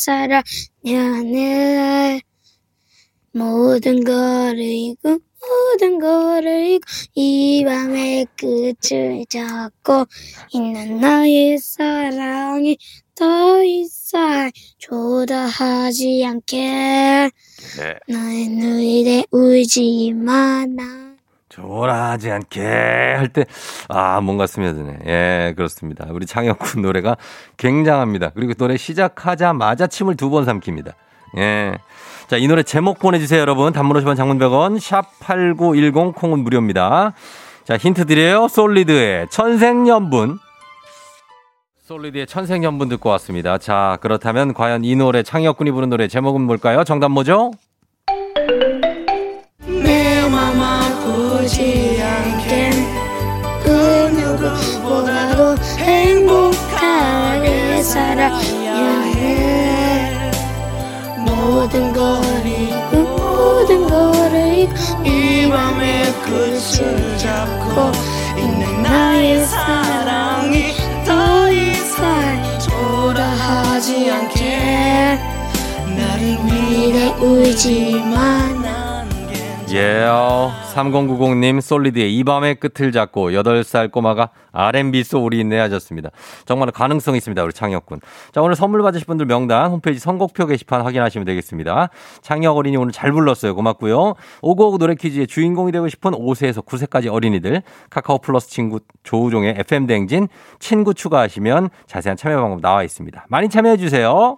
살아야네 모든 거를 잊고 모든 거를 잊고 이 밤의 끝을 잡고 있는 나의 사랑이 더 이상 조다하지 않게 네. 나의 눈에 울지 마나 조라하지 않게 할 때, 아, 뭔가 스며드네. 예, 그렇습니다. 우리 창혁군 노래가 굉장합니다. 그리고 노래 시작하자마자 침을 두 번 삼킵니다. 예. 자, 이 노래 제목 보내주세요, 여러분. 단문 50원 장문 100원, 샵8910 콩은 무료입니다. 자, 힌트 드려요. 솔리드의 천생연분. 솔리드의 천생연분 듣고 왔습니다. 자, 그렇다면 과연 이 노래 창혁군이 부른 노래 제목은 뭘까요? 정답 뭐죠? 내 맘 아프지 않게 그 누구보다도 행복하게 살아 잊고 모든 걸 잊고 이 밤의 끝을 잡고 있는 나의 사 3090님 솔리드의 이 밤의 끝을 잡고 8살 꼬마가 R&B 소울이 있네 하셨습니다. 정말 가능성이 있습니다. 우리 창혁군. 자, 오늘 선물 받으실 분들 명단 홈페이지 선곡표 게시판 확인하시면 되겠습니다. 창혁 어린이 오늘 잘 불렀어요. 고맙고요. 오고오고 노래 퀴즈의 주인공이 되고 싶은 5세에서 9세까지 어린이들 카카오 플러스 친구 조우종의 FM 대행진 친구 추가하시면 자세한 참여 방법 나와 있습니다. 많이 참여해 주세요.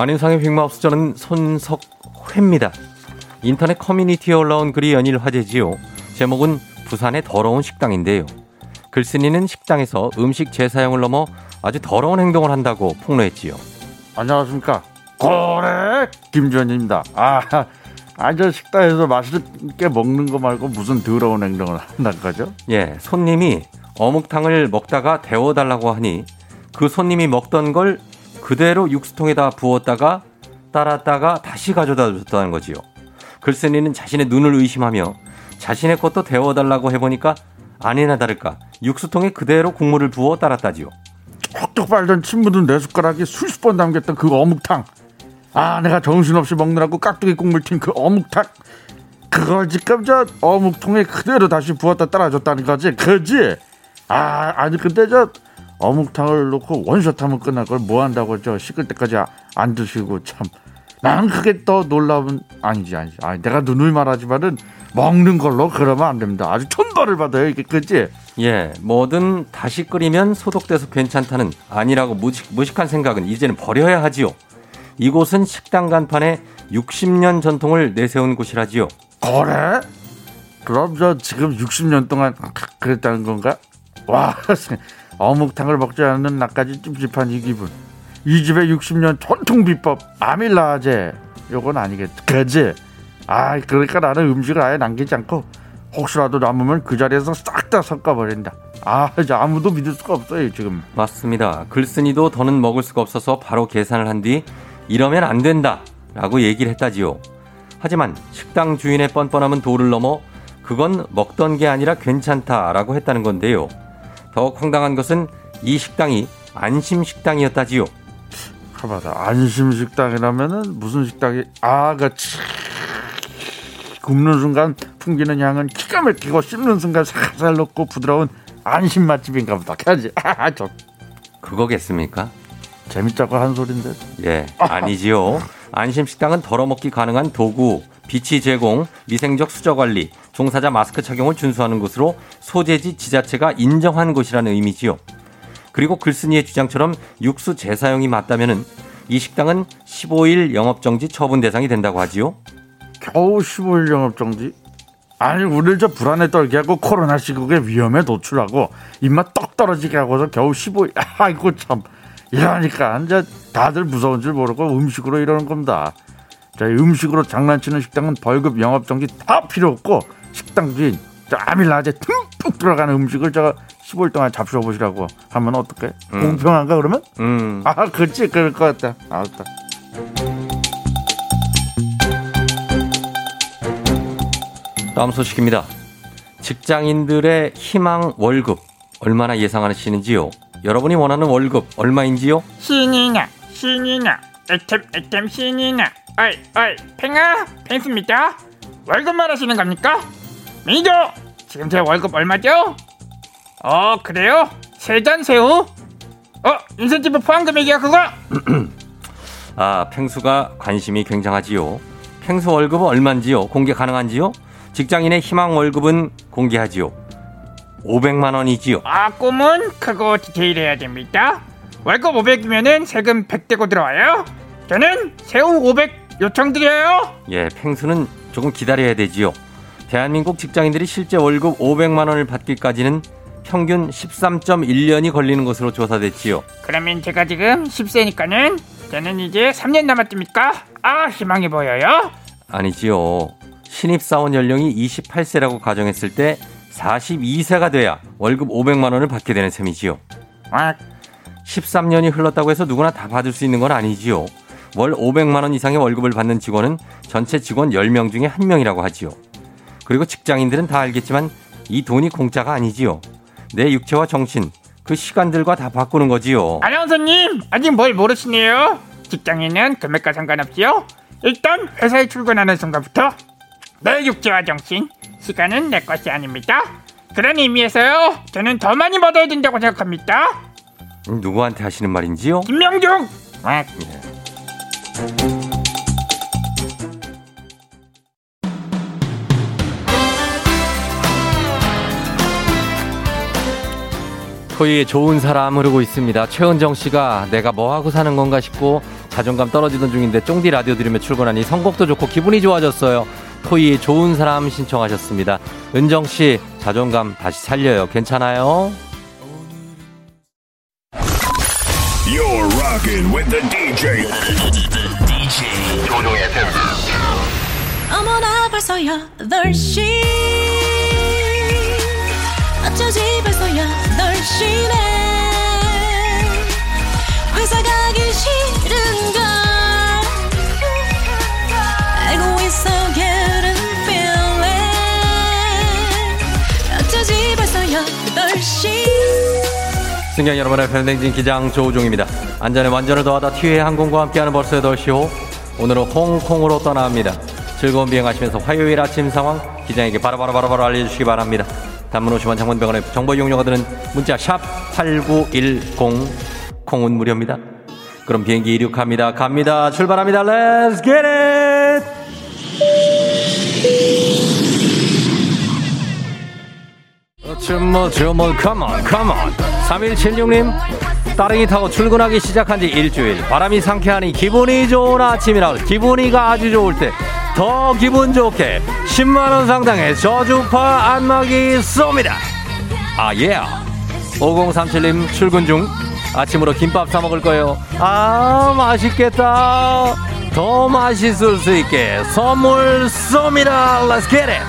안윤상의 빅마우스 저는 손석회입니다. 인터넷 커뮤니티에 올라온 글이 연일 화제지요. 제목은 부산의 더러운 식당인데요. 글쓴이는 식당에서 음식 재사용을 넘어 아주 더러운 행동을 한다고 폭로했지요. 안녕하십니까. 고래 김주현입니다. 아, 아저 식당에서 맛있게 먹는 거 말고 무슨 더러운 행동을 한다는 거죠? 예, 손님이 어묵탕을 먹다가 데워달라고 하니 그 손님이 먹던 걸 그대로 육수통에다 부었다가 따랐다가 다시 가져다 줬다는 거지요. 글쓴이는 자신의 눈을 의심하며 자신의 것도 데워달라고 해보니까 아니나 다를까 육수통에 그대로 국물을 부어 따랐다지요. 쩍쩍 빨던 침 묻은 내 숟가락이 수십 번 담겼던 그 어묵탕. 아, 내가 정신없이 먹느라고 깍두기 국물 튄 그 어묵탕. 그걸 지금 저 어묵통에 그대로 다시 부었다 따라줬다는 거지. 그지? 아, 아니 근데 저 어묵탕을 넣고 원샷 하면 끝날 걸 뭐 한다고 저 식을 때까지 아- 안 드시고 참. 나는 그게 더 놀라운 아니지 아니지. 아니 내가 누누이 말하지만은 먹는 걸로 그러면 안 됩니다. 아주 천벌을 받아요 이게 그지? 예, 뭐든 다시 끓이면 소독돼서 괜찮다는 아니라고 무식, 무식한 생각은 이제는 버려야 하지요. 이곳은 식당 간판에 60년 전통을 내세운 곳이라지요. 그래? 그럼 저 지금 60년 동안 그랬다는 건가? 와 [laughs] 어묵탕을 먹지 않는 나까지 찝찝한 이 기분 이 집의 60년 전통 비법 아밀라제 요건 아니겠지 그지? 아 그러니까 나는 음식을 아예 남기지 않고 혹시라도 남으면 그 자리에서 싹 다 섞어버린다 아 이제 아무도 믿을 수가 없어요 지금 맞습니다. 글쓴이도 더는 먹을 수가 없어서 바로 계산을 한 뒤 이러면 안 된다 라고 얘기를 했다지요. 하지만 식당 주인의 뻔뻔함은 도를 넘어 그건 먹던 게 아니라 괜찮다 라고 했다는 건데요. 더욱 황당한 것은 이 식당이 안심 식당이었다지요. 가봐라 안심 식당이라면은 무슨 식당이 아그 굽는 순간 풍기는 향은 기가 막히고 씹는 순간 살살 녹고 부드러운 안심 맛집인가 보다 그지 [laughs] 아 저 그거겠습니까? 재밌자고 한 소린데 예, 아니지요. [laughs] 안심식당은 덜어먹기 가능한 도구, 비치 제공, 미생적 수저 관리, 종사자 마스크 착용을 준수하는 곳으로 소재지 지자체가 인정한 곳이라는 의미지요. 그리고 글쓴이의 주장처럼 육수 재사용이 맞다면은 이 식당은 15일 영업정지 처분 대상이 된다고 하지요. 겨우 15일 영업정지 아니 우리를 저 불안에 떨게 하고 코로나 시국에 위험에 노출하고 입맛 떡 떨어지게 하고서 겨우 15일 [laughs] 아이고 참 이러니까 이제 다들 무서운 줄 모르고 음식으로 이러는 겁니다 자 음식으로 장난치는 식당은 벌금 영업정지 다 필요 없고 식당 주인 저 아밀 라제 듬뿍 들어가는 음식을 제가 15일 동안 잡숴 보시라고 하면 어떡해 음. 공평한가 그러면 음, 아 그렇지 그럴 것 같다 알았다 다음 소식입니다. 직장인들의 희망 월급 얼마나 예상하시는지요? 여러분이 원하는 월급 얼마인지요? 신이나 신이나 애템 애템 어이 어이 팽아 팽수입니다 월급 말하시는 겁니까? 미도 지금 제 월급 얼마죠? 어 그래요? 세 잔 새우? 어 인센티브 포함 금액이야 그거? [clears throat] 아, 팽수가 관심이 굉장하지요. 팽수 월급은 얼마인지요? 공개 가능한지요? 직장인의 희망 월급은 공개하지요. 500만 원이지요. 아 꿈은 크고 디테일해야 됩니다 월급 500이면은 세금 100 대고 들어와요 저는 새우 500 요청드려요 예, 팽수는 조금 기다려야 되지요. 대한민국 직장인들이 실제 월급 500만 원을 받기까지는 평균 13.1년이 걸리는 것으로 조사됐지요. 그러면 제가 지금 10세니까는 저는 이제 3년 남았습니까? 아 희망이 보여요 아니지요. 신입사원 연령이 28세라고 가정했을 때 42세가 돼야 월급 500만 원을 받게 되는 셈이지요. 아 13년이 흘렀다고 해서 누구나 다 받을 수 있는 건 아니지요. 월 500만 원 이상의 월급을 받는 직원은 전체 직원 10명 중에 1명이라고 하지요. 그리고 직장인들은 다 알겠지만 이 돈이 공짜가 아니지요. 내 육체와 정신, 그 시간들과 다 바꾸는 거지요. 아나운서님 아직 뭘 모르시네요 직장인은 금액과 상관없지요 일단 회사에 출근하는 순간부터 내 육체와 정신 시간은 내 것이 아닙니다 그런 의미에서요 저는 더 많이 받아야 된다고 생각합니다 음, 누구한테 하시는 말인지요? 김명중 아, 토이의 좋은 사람 흐르고 있습니다. 최은정 씨가 내가 뭐 하고 사는 건가 싶고 자존감 떨어지던 중인데 쫑디 라디오 들으며 출근하니 선곡도 좋고 기분이 좋아졌어요. 토이의 좋은 사람 신청하셨습니다. 은정 씨 자존감 다시 살려요. 괜찮아요? You're rocking with the DJ. DJ 조종의 FM. 어머나 벌써 8시 승객 여러분의 팬댕진 기장 조우종입니다. 안전에 완전을 더하다 티웨이 항공과 함께하는 벌써 8시호 오늘은 홍콩으로 떠납니다. 즐거운 비행하시면서 화요일 아침 상황 기장에게 바로바로 바로 바로 알려주시기 바랍니다. 단문 50원 장문병원의 정보 이용료가 드는 문자 샵 8910 콩은 무료입니다. 그럼 비행기 이륙합니다. 갑니다. 출발합니다. Let's get it! 주모 주모 컴온 컴온 3176님 따릉이 타고 출근하기 시작한 지 일주일. 바람이 상쾌하니 기분이 좋은 아침이라 기분이가 아주 좋을 때 더 기분 좋게 10만원 상당의 저주파 안마기 쏩니다. 아예 5037님 출근 중 아침으로 김밥 사 먹을 거예요. 아 맛있겠다. 더 맛있을 수 있게 선물 쏩니다. Let's get it.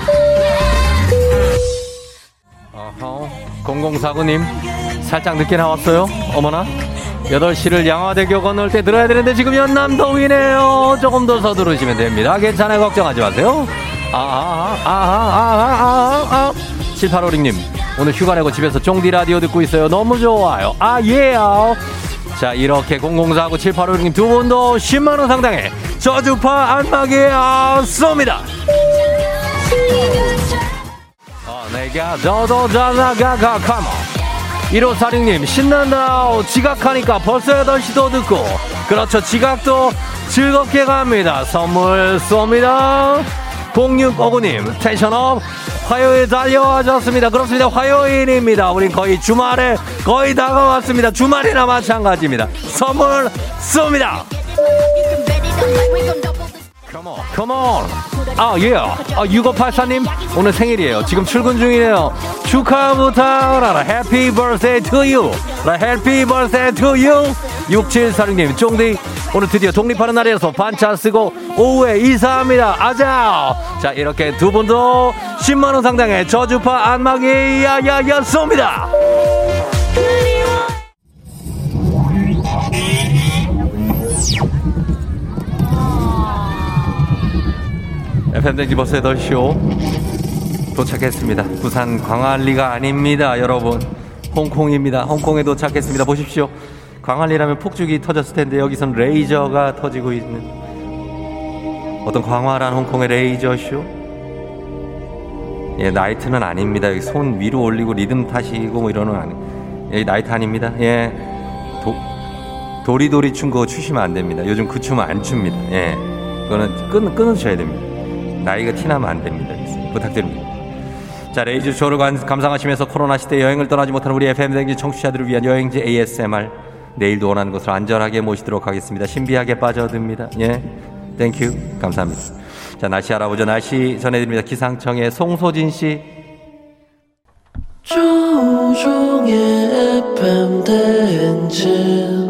어허, 0049님 살짝 늦게 나왔어요? 어머나? 8시를 양화대교 건널 때 들어야 되는데 지금 연남동이네요. 조금 더 서두르시면 됩니다. 괜찮아요. 걱정하지 마세요. 아 아 아 아 아 아 아 7856님 오늘 휴가 내고 집에서 쫑디 라디오 듣고 있어요. 너무 좋아요. 아 예요. 자 이렇게 0049 7856님 두 분도 10만원 상당의 저주파 안마기 아, 쏩니다. 어, 내가 저도 자나가가 카모 1546님 신난다 지각하니까 벌써 8시도 듣고. 그렇죠. 지각도 즐겁게 갑니다. 선물 쏩니다. 0659님 텐션업 화요일 달려와줬습니다. 그렇습니다. 화요일입니다. 우린 거의 주말에 거의 다가왔습니다. 주말이나 마찬가지입니다. 선물 쏩니다 Come on 아 예. 아 6584님 오늘 생일이에요. 지금 출근 중이에요. 축하부터 하라. Happy birthday to you. Happy birthday to you. 6746님 쫑디 오늘 드디어 독립하는 날이라서 반차 쓰고 오후에 이사합니다. 아자 자 이렇게 두 분도 10만원 상당의 저주파 안마기 야야야 쏩니다 FM대행진 버스 8시오 도착했습니다. 부산 광안리가 아닙니다, 여러분. 홍콩입니다. 홍콩에 도착했습니다. 보십시오. 광안리라면 폭죽이 터졌을 텐데 여기선 레이저가 터지고 있는 어떤 광활한 홍콩의 레이저쇼? 예, 나이트는 아닙니다. 여기 손 위로 올리고 리듬 타시고 뭐 이러는 아니. 예, 나이트 아닙니다. 예. 도, 도리도리 춘거 추시면 안 됩니다. 요즘 그 춤은 안 춥니다. 예. 그거는 끊, 끊으셔야 됩니다. 나이가 티나면 안 됩니다. 부탁드립니다. 자, 레이저 쇼를 감상하시면서 코로나 시대 여행을 떠나지 못하는 우리 FM 대행진 청취자들을 위한 여행지 ASMR. 내일도 원하는 곳을 안전하게 모시도록 하겠습니다. 신비하게 빠져듭니다. 예. Thank you. 감사합니다. 자, 날씨 알아보죠. 날씨 전해드립니다. 기상청의 송소진 씨. 조우종의 FM 대행진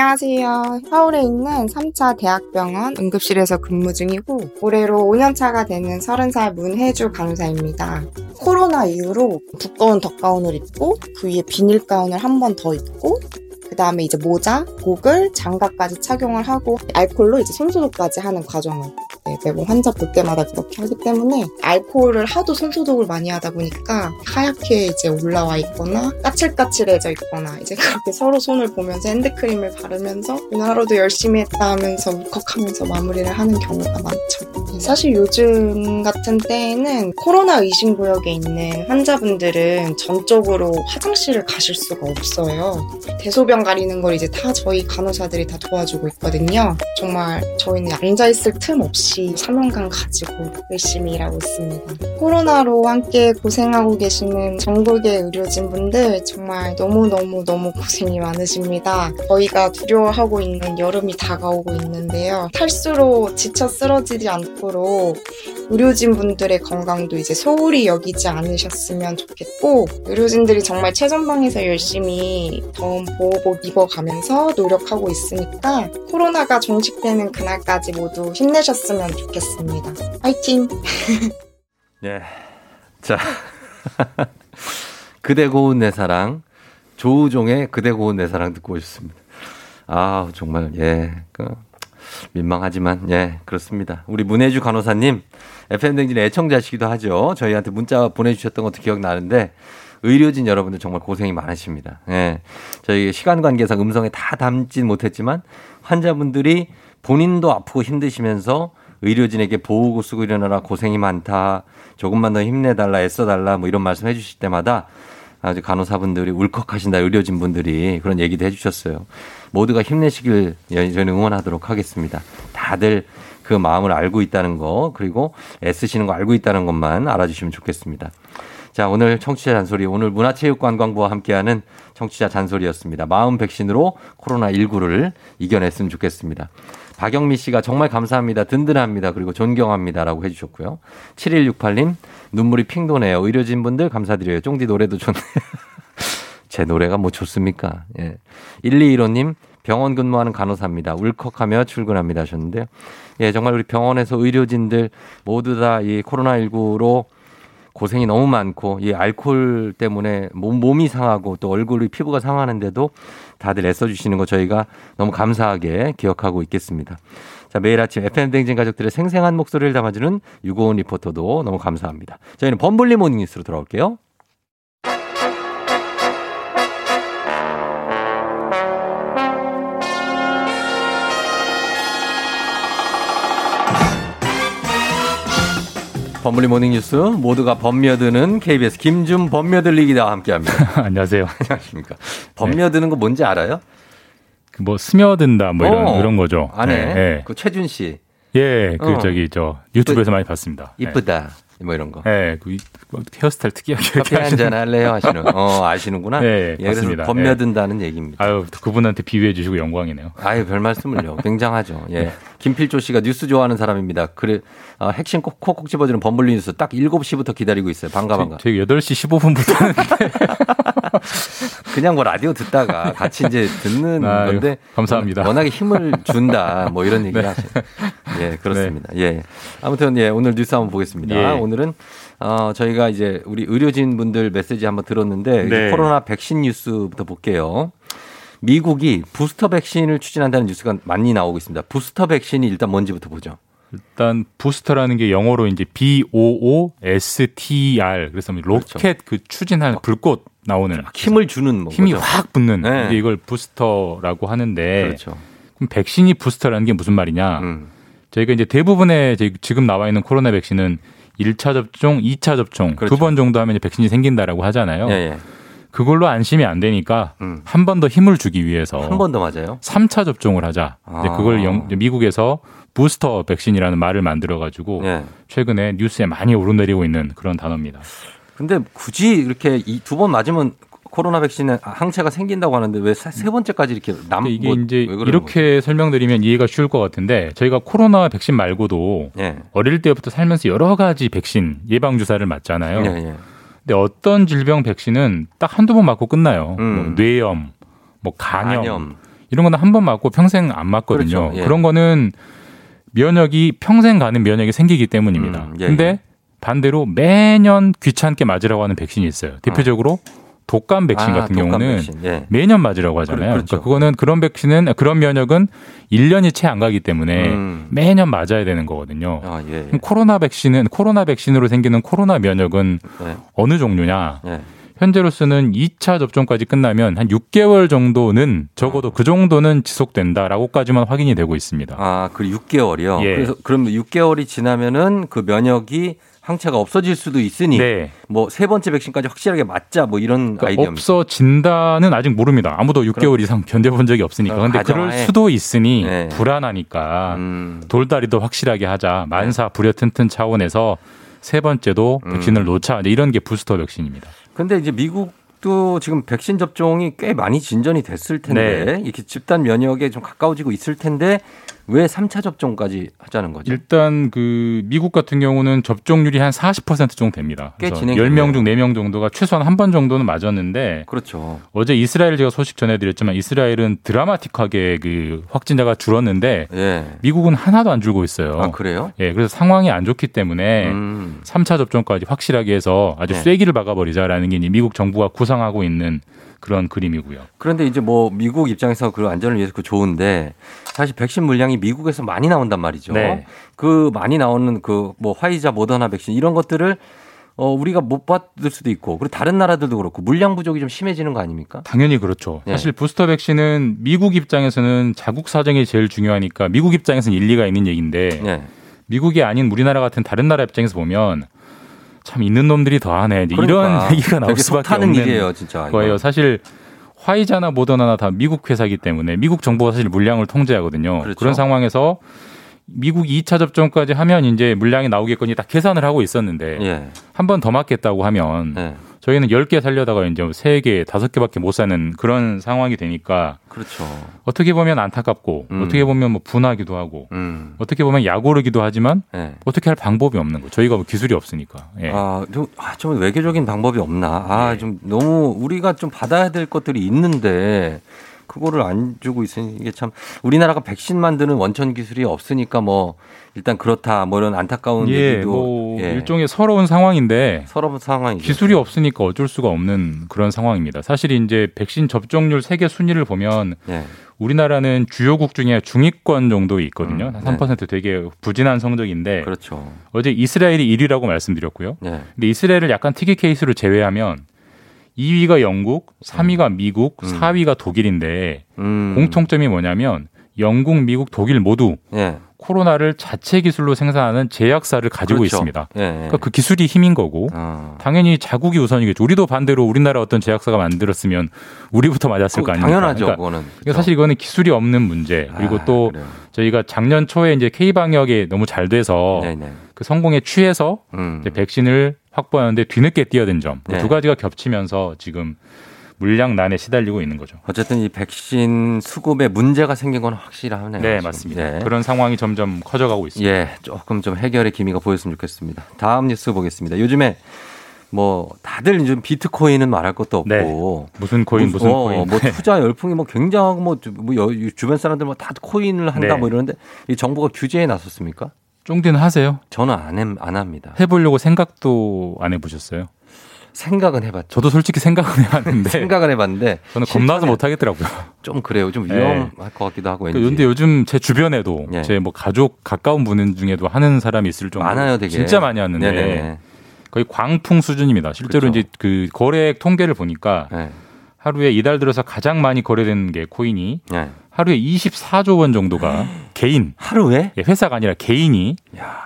안녕하세요. 서울에 있는 3차 대학병원 응급실에서 근무 중이고 올해로 5년차가 되는 30살 문혜주 간호사입니다. 코로나 이후로 두꺼운 덧가운을 입고 그 위에 비닐 가운을 한 번 더 입고 그 다음에 이제 모자, 고글, 장갑까지 착용을 하고 알콜로 이제 손소독까지 하는 과정을 네, 매번 환자 볼 때마다 그렇게 하기 때문에 알코올을 하도 손소독을 많이 하다 보니까 하얗게 이제 올라와 있거나 까칠까칠해져 있거나 이제 그렇게 서로 손을 보면서 핸드크림을 바르면서 오늘 하루도 열심히 했다 하면서 울컥하면서 마무리를 하는 경우가 많죠. 네, 사실 요즘 같은 때에는 코로나 의심구역에 있는 환자분들은 전적으로 화장실을 가실 수가 없어요. 대소변 가리는 걸 이제 다 저희 간호사들이 다 도와주고 있거든요. 정말 저희는 앉아있을 틈 없이 사명감 가지고 열심히 일하고 있습니다. 코로나로 함께 고생하고 계시는 전국의 의료진 분들 정말 너무너무 너무 고생이 많으십니다. 저희가 두려워하고 있는 여름이 다가오고 있는데요. 탈수로 지쳐 쓰러지지 않도록 의료진 분들의 건강도 이제 소홀히 여기지 않으셨으면 좋겠고 의료진들이 정말 최전방에서 열심히 더운 보호복 입어가면서 노력하고 있으니까 코로나가 종식되는 그날까지 모두 힘내셨으면 좋겠습니다. 화이팅! 예. [laughs] 자. [laughs] 그대 고운 내 사랑. 조우종의 그대 고운 내 사랑 듣고 오셨습니다. 아, 정말, 예. 그, 민망하지만, 예, 그렇습니다. 우리 문혜주 간호사님, FM댕진 애청자시기도 하죠. 저희한테 문자 보내주셨던 것도 기억나는데, 의료진 여러분들 정말 고생이 많으십니다. 예. 저희 시간 관계상 음성에 다 담진 못했지만, 환자분들이 본인도 아프고 힘드시면서 의료진에게 보호구 쓰고 일어나라 고생이 많다. 조금만 더 힘내달라, 애써달라, 뭐 이런 말씀 해주실 때마다 아주 간호사분들이 울컥하신다, 의료진 분들이 그런 얘기도 해주셨어요. 모두가 힘내시길 저희는 응원하도록 하겠습니다. 다들 그 마음을 알고 있다는 거, 그리고 애쓰시는 거 알고 있다는 것만 알아주시면 좋겠습니다. 자, 오늘 청취자 잔소리, 오늘 문화체육관광부와 함께하는 청취자 잔소리였습니다. 마음 백신으로 코로나 19를 이겨냈으면 좋겠습니다. 박영미 씨가 정말 감사합니다. 든든합니다. 그리고 존경합니다라고 해 주셨고요. 7168님, 눈물이 핑 도네요. 의료진 분들 감사드려요. 쫑디 노래도 좋네요. [laughs] 제 노래가 뭐 좋습니까? 예. 1215님, 병원 근무하는 간호사입니다. 울컥하며 출근합니다 하셨는데요. 예, 정말 우리 병원에서 의료진들 모두 다 이 코로나19로 고생이 너무 많고 이 알코올 때문에 몸, 몸이 상하고 또 얼굴이 피부가 상하는데도 다들 애써주시는 거 저희가 너무 감사하게 기억하고 있겠습니다. 자, 매일 아침 FM대행진 가족들의 생생한 목소리를 담아주는 유고원 리포터도 너무 감사합니다. 저희는 범블리 morning 뉴스로 돌아올게요. 범블리 morning 뉴스 모두가 범며드는 KBS 김준범 며들 기자와 함께합니다. [laughs] 안녕하세요. 안녕하십니까. 범며드는 거 뭔지 알아요? 그 뭐 스며든다 뭐 이런 어, 이런 거죠. 아네. 네, 네. 그 최준 씨. 예, 그 어. 저기 저 유튜브에서 많이 봤습니다. 이쁘다. 뭐 이런 거. 예, 그 이- 그 헤어스타일 특이하게 커피 한잔 할래요 하시는. [laughs] 어, 아시는구나. 네, 예, 그래서 맞습니다. 범며든다는 얘기입니다. 아유, 그분한테 비유해 주시고 영광이네요. 아유, 별 말씀을요. 굉장하죠. 예. 김필조 씨가 뉴스 좋아하는 사람입니다. 그래, 어, 핵심 콕, 콕 콕 집어주는 범블리 뉴스 딱 7시부터 기다리고 있어요. 반가, 반가. 저희 8시 15분부터 그냥 뭐 라디오 듣다가 같이 이제 듣는 아유, 건데. 감사합니다. 워낙에 힘을 준다. 뭐 이런 [laughs] 얘기를 네. 하시요 예, 그렇습니다. 예. 아무튼 예, 오늘 뉴스 한번 보겠습니다. 예. 오늘은 어, 저희가 이제 우리 의료진 분들 메시지 한번 들었는데 네. 코로나 백신 뉴스부터 볼게요. 미국이 부스터 백신을 추진한다는 뉴스가 많이 나오고 있습니다. 부스터 백신이 일단 뭔지부터 보죠. 일단 부스터라는 게 영어로 이제 B O O S T R 그래서 뭐 로켓 그 추진할 불꽃 나오는 힘을 주는 뭐 힘이 거죠. 확 붙는 네. 이걸 부스터라고 하는데 그렇죠. 그럼 백신이 부스터라는 게 무슨 말이냐? 음. 저희가 이제 대부분의 지금 나와 있는 코로나 백신은 1차 접종, 2차 접종 그렇죠. 두번 정도 하면 이제 백신이 생긴다라고 하잖아요. 예, 예. 그걸로 안심이 안 되니까 음. 한번 더 힘을 주기 위해서 한 번 더 맞아요. 3차 접종을 하자. 아. 그걸 영- 미국에서 부스터 백신이라는 말을 만들어 가지고 예. 최근에 뉴스에 많이 오르내리고 있는 그런 단어입니다. 근데 굳이 이렇게 두 번 맞으면 코로나 백신에 항체가 생긴다고 하는데 왜 세 번째까지 이렇게 남 이게 뭐, 이제 이렇게 설명드리면 이해가 쉬울 것 같은데 저희가 코로나 백신 말고도 예. 어릴 때부터 살면서 여러 가지 백신 예방 주사를 맞잖아요. 예, 예. 근데 어떤 질병 백신은 딱 한두 번 맞고 끝나요. 음. 뭐 뇌염, 뭐 간염, 간염. 이런 거는 한 번 맞고 평생 안 맞거든요. 그렇죠. 예. 그런 거는 면역이 평생 가는 면역이 생기기 때문입니다. 음, 예, 근데 반대로 매년 귀찮게 맞으라고 하는 백신이 있어요. 대표적으로 독감 백신 아, 같은 독감 경우는 백신, 예. 매년 맞으라고 하잖아요. 그렇죠. 그러니까 그거는 그런 백신은 그런 면역은 1년이 채 안 가기 때문에 음. 매년 맞아야 되는 거거든요. 아, 예. 그럼 코로나 백신은 코로나 백신으로 생기는 코로나 면역은 네. 어느 종류냐? 예. 현재로서는 2차 접종까지 끝나면 한 6개월 정도는 적어도 그 정도는 지속된다라고까지만 확인이 되고 있습니다. 아, 그 6개월이요. 예. 그래서 그럼 6개월이 지나면은 그 면역이 항체가 없어질 수도 있으니 네. 뭐세 번째 백신까지 확실하게 맞자 뭐 이런 그러니까 아이디어입니다. 없어진다는 아직 모릅니다. 아무도 6개월 이상 견뎌본 적이 없으니까. 그럼 근데 그럴 수도 있으니 네. 불안하니까 음. 돌다리도 확실하게 하자. 만사 불여 튼튼 차원에서 세 번째도 음. 백신을 놓자. 이런 게 부스터 백신입니다. 근데 이제 미국도 지금 백신 접종이 꽤 많이 진전이 됐을 텐데 네. 이렇게 집단 면역에 좀 가까워지고 있을 텐데 왜 3차 접종까지 하자는 거죠? 일단 그 미국 같은 경우는 접종률이 한 40% 정도 됩니다. 꽤 그래서 진행됐네요. 10명 중 4명 정도가 최소한 한 번 정도는 맞았는데 그렇죠. 어제 이스라엘 제가 소식 전해 드렸지만 이스라엘은 드라마틱하게 그 확진자가 줄었는데 예. 미국은 하나도 안 줄고 있어요. 아, 그래요? 예, 그래서 상황이 안 좋기 때문에 음. 3차 접종까지 확실하게 해서 아주 네. 쐐기를 박아 버리자라는 게 이제 미국 정부가 구상하고 있는 그런 그림이고요. 그런데 이제 뭐 미국 입장에서 그 안전을 위해서 그 좋은데 사실 백신 물량이 미국에서 많이 나온단 말이죠. 네. 그 많이 나오는 그 뭐 화이자, 모더나 백신 이런 것들을 어 우리가 못 받을 수도 있고 그리고 다른 나라들도 그렇고 물량 부족이 좀 심해지는 거 아닙니까? 당연히 그렇죠. 네. 사실 부스터 백신은 미국 입장에서는 자국 사정이 제일 중요하니까 미국 입장에서는 일리가 있는 얘기인데 네. 미국이 아닌 우리나라 같은 다른 나라 입장에서 보면 참 있는 놈들이 더하네. 그러니까. 이런 [laughs] 얘기가 나올 수밖에 없는 일이에요, 진짜. 거예요. 이거. 사실 화이자나 모더나나 다 미국 회사이기 때문에 미국 정부가 사실 물량을 통제하거든요. 그렇죠. 그런 상황에서 미국이 2차 접종까지 하면 이제 물량이 나오겠거니 다 계산을 하고 있었는데 예. 한번 더 맞겠다고 하면 네. 저희는 10개 살려다가 이제 3개, 5개밖에 못 사는 그런 상황이 되니까 그렇죠. 어떻게 보면 안타깝고 음. 어떻게 보면 뭐 분하기도 하고 음. 어떻게 보면 약오르기도 하지만 네. 어떻게 할 방법이 없는 거. 저희가 뭐 기술이 없으니까. 예. 아, 좀, 아, 좀 외교적인 방법이 없나. 아, 네. 좀 너무 우리가 좀 받아야 될 것들이 있는데 그거를 안 주고 있으니 이게 참 우리나라가 백신 만드는 원천 기술이 없으니까 뭐 일단 그렇다 뭐 이런 안타까운 예, 얘기도 뭐 예, 일종의 서러운 상황인데 서러운 상황이죠. 기술이 없으니까 어쩔 수가 없는 그런 상황입니다. 사실 이제 백신 접종률 세계 순위를 보면 예. 우리나라는 주요국 중에 중위권 정도 있거든요. 음, 한3% 되게 부진한 성적인데 그렇죠. 어제 이스라엘이 1위라고 말씀드렸고요. 네. 근데 이스라엘을 약간 특이 케이스로 제외하면 2위가 영국, 3위가 미국, 음. 4위가 독일인데 음. 공통점이 뭐냐면 영국, 미국, 독일 모두 예. 코로나를 자체 기술로 생산하는 제약사를 가지고 그렇죠. 있습니다. 예, 예. 그러니까 그 기술이 힘인 거고 아. 당연히 자국이 우선이겠죠. 우리도 반대로 우리나라 어떤 제약사가 만들었으면 우리부터 맞았을 거 아닙니까? 당연하죠, 그러니까 그거는. 그러니까 사실 이거는 기술이 없는 문제. 그리고 아, 또 그래요. 저희가 작년 초에 이제 K 방역에 너무 잘 돼서 네네. 그 성공에 취해서 음. 이제 백신을 확보하는데 뒤늦게 뛰어든 점. 그 네. 두 가지가 겹치면서 지금 물량난에 시달리고 있는 거죠. 어쨌든 이 백신 수급에 문제가 생긴 건 확실하네요. 네, 지금. 맞습니다. 네. 그런 상황이 점점 커져가고 있습니다. 예, 조금 좀 해결의 기미가 보였으면 좋겠습니다. 다음 뉴스 보겠습니다. 요즘에 뭐 다들 이제 비트코인은 말할 것도 없고 네. 무슨 코인 무슨 어, 코인. 뭐 투자 열풍이 뭐 굉장하고 뭐, 주- 뭐 여- 주변 사람들 뭐 다 코인을 한다 네. 뭐 이러는데 이 정부가 규제에 나섰습니까? 쫑디는 하세요? 저는 안, 해- 안 합니다. 해보려고 생각도 안 해보셨어요? 생각은 해봤죠. 저도 솔직히 생각은 해봤는데 [laughs] 생각은 해봤는데 저는 겁나서 실천에 못 하겠더라고요. 좀 그래요. 좀 네. 위험할 것 같기도 하고 왠지. 그런데 요즘 제 주변에도 예. 제뭐 가족 가까운 분 중에도 하는 사람이 있을 정도로 많아요, 되게. 진짜 많이 하는데 네네네. 거의 광풍 수준입니다. 실제로 그렇죠. 이제 그 거래액 통계를 보니까 네. 하루에 이달 들어서 가장 많이 거래되는 게 코인이 네. 하루에 24조 원 정도가 [laughs] 개인 하루에 예, 회사가 아니라 개인이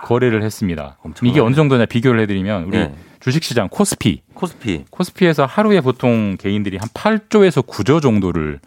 거래를 했습니다. 엄청나네. 이게 어느 정도냐 비교를 해드리면 우리 네. 주식시장 코스피 코스피 코스피에서 하루에 보통 개인들이 한 8조에서 9조 정도를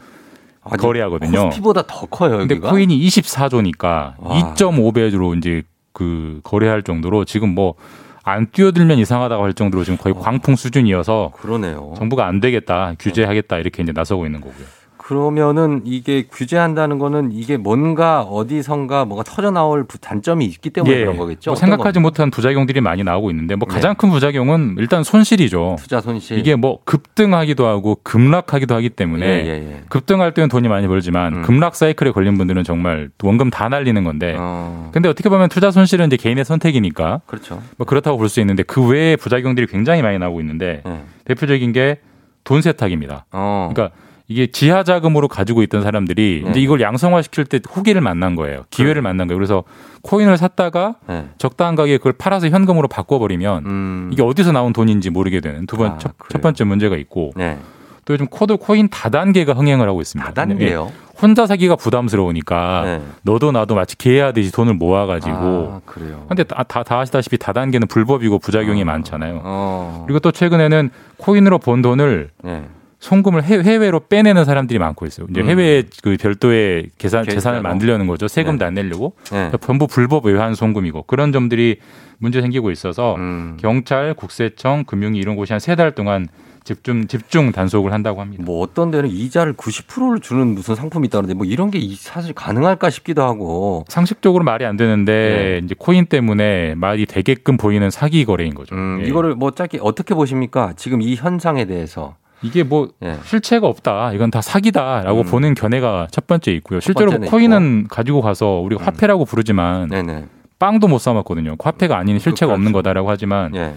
아니, 거래하거든요. 코스피보다 더 커요, 근데 여기가. 코인이 24조니까 와. 2.5배로 이제 그 거래할 정도로 지금 뭐 안 뛰어들면 이상하다고 할 정도로 지금 거의 광풍 수준이어서 그러네요. 정부가 안 되겠다 규제하겠다 이렇게 이제 나서고 있는 거고요. 그러면은 이게 규제한다는 거는 이게 뭔가 어디선가 뭐가 터져 나올 부- 단점이 있기 때문에 그런 거겠죠. 뭐 생각하지 건? 못한 부작용들이 많이 나오고 있는데 뭐 네. 가장 큰 부작용은 일단 손실이죠. 투자 손실. 이게 뭐 급등하기도 하고 급락하기도 하기 때문에 예, 예, 예. 급등할 때는 돈이 많이 벌지만 음. 급락 사이클에 걸린 분들은 정말 원금 다 날리는 건데 어, 근데 어떻게 보면 투자 손실은 이제 개인의 선택이니까 그렇죠. 뭐 그렇다고 볼 수 있는데 그 외에 부작용들이 굉장히 많이 나오고 있는데 예. 대표적인 게 돈 세탁입니다. 어. 그러니까 이게 지하 자금으로 가지고 있던 사람들이 네. 이제 이걸 양성화 시킬 때 후기를 만난 거예요. 기회를 만난 거예요. 그래서 코인을 샀다가 네. 적당한 가격에 그걸 팔아서 현금으로 바꿔버리면 음. 이게 어디서 나온 돈인지 모르게 되는 두 번 아, 첫, 첫 번째 문제가 있고 네. 또 요즘 코드 코인 다단계가 흥행을 하고 있습니다. 다단계요? 예. 혼자 사기가 부담스러우니까 네. 너도 나도 마치 개하듯이 돈을 모아가지고 아, 그래요. 근데 다, 다, 다 아시다시피 다단계는 불법이고 부작용이 많잖아요. 어. 그리고 또 최근에는 코인으로 번 돈을 네. 송금을 해- 해외로 빼내는 사람들이 많고 있어요. 이제 음. 해외에 그 별도의 계산. 재산을 만들려는 거죠. 세금도 네. 안 내려고 네. 전부 불법 외환 송금이고 그런 점들이 문제 생기고 있어서 음. 경찰, 국세청, 금융위 이런 곳이 한 세 달 동안 집중 집중 단속을 한다고 합니다. 뭐 어떤 데는 이자를 90%를 주는 무슨 상품이 있다는데 뭐 이런 게 이- 사실 가능할까 싶기도 하고. 상식적으로 말이 안 되는데 네. 이제 코인 때문에 말이 되게끔 보이는 사기 거래인 거죠. 음, 예. 이거를 뭐 짧게 어떻게 보십니까? 지금 이 현상에 대해서. 이게 뭐 예. 실체가 없다. 이건 다 사기다라고 음. 보는 견해가 첫 번째 있고요. 실제로 코인은 가지고 가서 우리가 화폐라고 부르지만 네네. 빵도 못 사 먹거든요. 화폐가 아닌 실체가 없는 거다라고 하지만 예.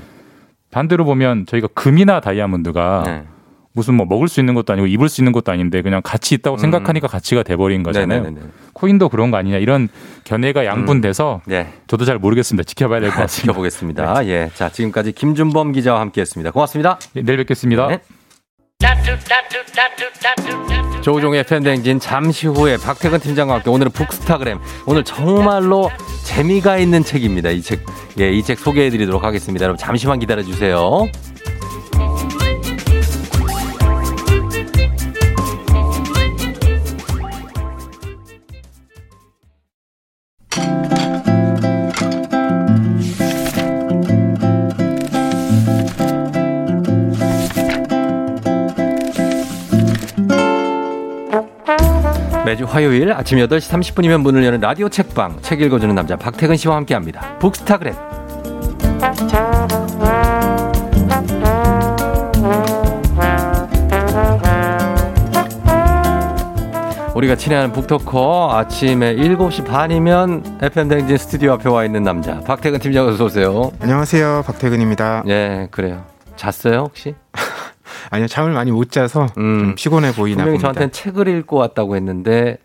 반대로 보면 저희가 금이나 다이아몬드가 네. 무슨 뭐 먹을 수 있는 것도 아니고 입을 수 있는 것도 아닌데 그냥 가치 있다고 생각하니까 가치가 돼버린 거잖아요. 음. 네네네네. 코인도 그런 거 아니냐 이런 견해가 양분돼서 네. 저도 잘 모르겠습니다. 지켜봐야 될 것 [laughs] 같습니다. 지켜보겠습니다. [laughs] 예. 자, 지금까지 김준범 기자와 함께 했습니다. 고맙습니다. 네, 내일 뵙겠습니다. 네. 조우종의 팬댕진 잠시 후에 박태근 팀장과 함께 오늘은 북스타그램 오늘 정말로 재미가 있는 책입니다. 이 책, 예, 이 책 소개해드리도록 하겠습니다. 여러분 잠시만 기다려 주세요. 매주 화요일 아침 8시 30분이면 문을 여는 라디오 책방 책 읽어주는 남자 박태근 씨와 함께합니다. 북스타그램 우리가 친애하는 북토커 아침에 7시 반이면 FM 댕진 스튜디오 앞에 와 있는 남자 박태근 팀장 어서 오세요. 안녕하세요. 박태근입니다. 예, 그래요. 잤어요 혹시? 아니요, 잠을 많이 못 자서 좀 피곤해 보이나 분명히 봅니다. 저한테는 책을 읽고 왔다고 했는데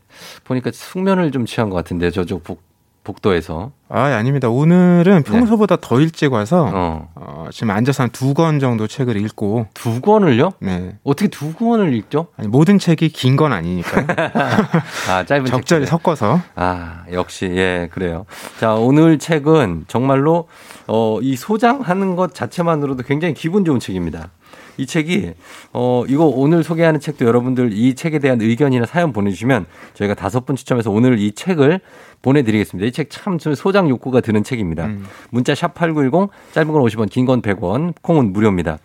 보니까 숙면을 좀 취한 것 같은데 저쪽 북, 북도에서. 아, 아닙니다. 오늘은 평소보다 더 일찍 와서 어. 어, 지금 앉아서 한 두 권 정도 책을 읽고 두 권을요? 네. 어떻게 두 권을 읽죠? 아니, 모든 책이 긴 건 아니니까요. [laughs] 아, 짧은 [laughs] 적절히 책들을. 섞어서 아, 역시, 예, 그래요. 자, 오늘 책은 정말로, 어, 이 소장하는 것 자체만으로도 굉장히 기분 좋은 책입니다. 이 책이, 어, 이거 오늘 소개하는 책도 여러분들 이 책에 대한 의견이나 사연 보내주시면 저희가 다섯 분 추첨해서 오늘 이 책을 보내드리겠습니다. 이 책 참 소장 욕구가 드는 책입니다. 문자 샵 8910, 짧은 건 50원, 긴 건 100원, 콩은 무료입니다.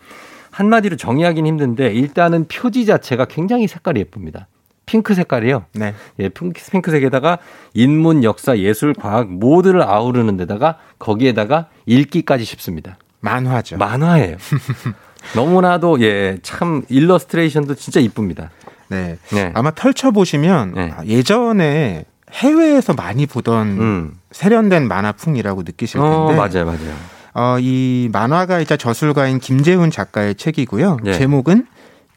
한마디로 정의하기는 힘든데 일단은 표지 자체가 굉장히 색깔이 예쁩니다. 핑크 색깔이요. 네. 예, 핑크, 핑크색에다가 인문, 역사, 예술, 과학 모두를 아우르는 데다가 거기에다가 읽기까지 쉽습니다. 만화죠. 만화예요. [laughs] 너무나도 예, 참 일러스트레이션도 진짜 이쁩니다. 네. 네. 아마 펼쳐 보시면 아, 예전에 해외에서 많이 보던 세련된 만화풍이라고 느끼실 텐데. 음. 어, 맞아요, 맞아요. 어, 이 만화가이자 저술가인 김재훈 작가의 책이고요. 예. 제목은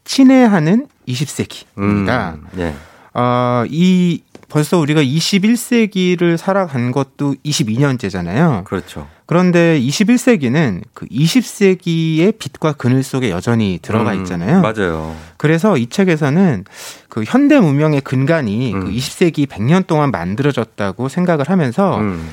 친애하는 20세기입니다. 음, 예. 어, 이 벌써 우리가 21세기를 살아간 것도 22년째잖아요. 그렇죠. 그런데 21세기는 그 20세기의 빛과 그늘 속에 여전히 들어가 음, 있잖아요. 맞아요. 그래서 이 책에서는 그 현대 문명의 근간이 음. 그 20세기 100년 동안 만들어졌다고 생각을 하면서 음.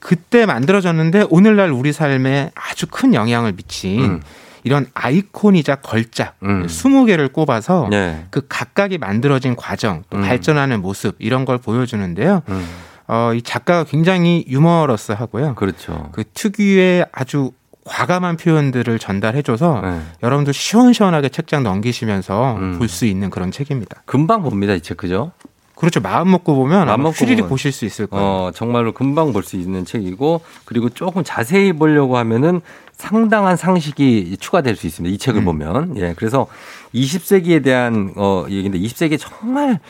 그때 만들어졌는데 오늘날 우리 삶에 아주 큰 영향을 미친 음. 이런 아이콘이자 걸작 음. 20개를 꼽아서 네. 그 각각이 만들어진 과정, 또 음. 발전하는 모습 이런 걸 보여주는데요. 음. 어, 이 작가가 굉장히 유머러스하고요. 그렇죠. 그 특유의 아주 과감한 표현들을 전달해줘서 네. 여러분도 시원시원하게 책장 넘기시면서 음. 볼수 있는 그런 책입니다. 금방 봅니다, 이 책, 그죠? 그렇죠. 마음 먹고 보면 마음 먹고 보면. 보실 수 있을 거예요. 어, 정말로 금방 볼 수 있는 책이고, 그리고 조금 자세히 보려고 하면은 상당한 상식이 추가될 수 있습니다. 이 음. 책을 보면. 예, 그래서 20세기에 대한, 어, 얘기인데, 20세기에 정말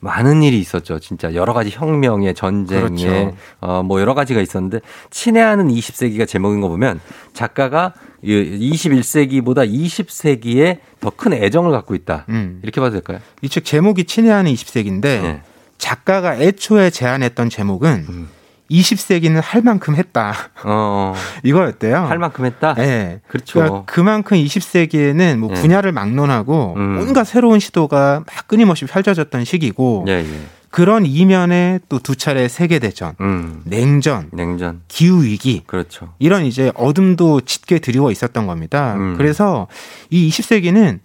많은 일이 있었죠. 진짜 여러 가지 혁명에 전쟁에 그렇죠. 어, 뭐 여러 가지가 있었는데 친애하는 20세기가 제목인 거 보면 작가가 21세기보다 20세기에 더 큰 애정을 갖고 있다. 음. 이렇게 봐도 될까요? 이 책 제목이 친애하는 20세기인데 네. 작가가 애초에 제안했던 제목은 음. 20세기는 할 만큼 했다. 어. [laughs] 이거였대요. 할 만큼 했다? 네. 그렇죠. 그러니까 그만큼 20세기에는 뭐 예. 분야를 막론하고 음. 온갖 새로운 시도가 막 끊임없이 펼쳐졌던 시기고 예, 예. 그런 이면에 또 두 차례 세계 대전, 음. 냉전, 냉전. 기후 위기 그렇죠. 이런 이제 어둠도 짙게 드리워 있었던 겁니다. 음. 그래서 이 20세기는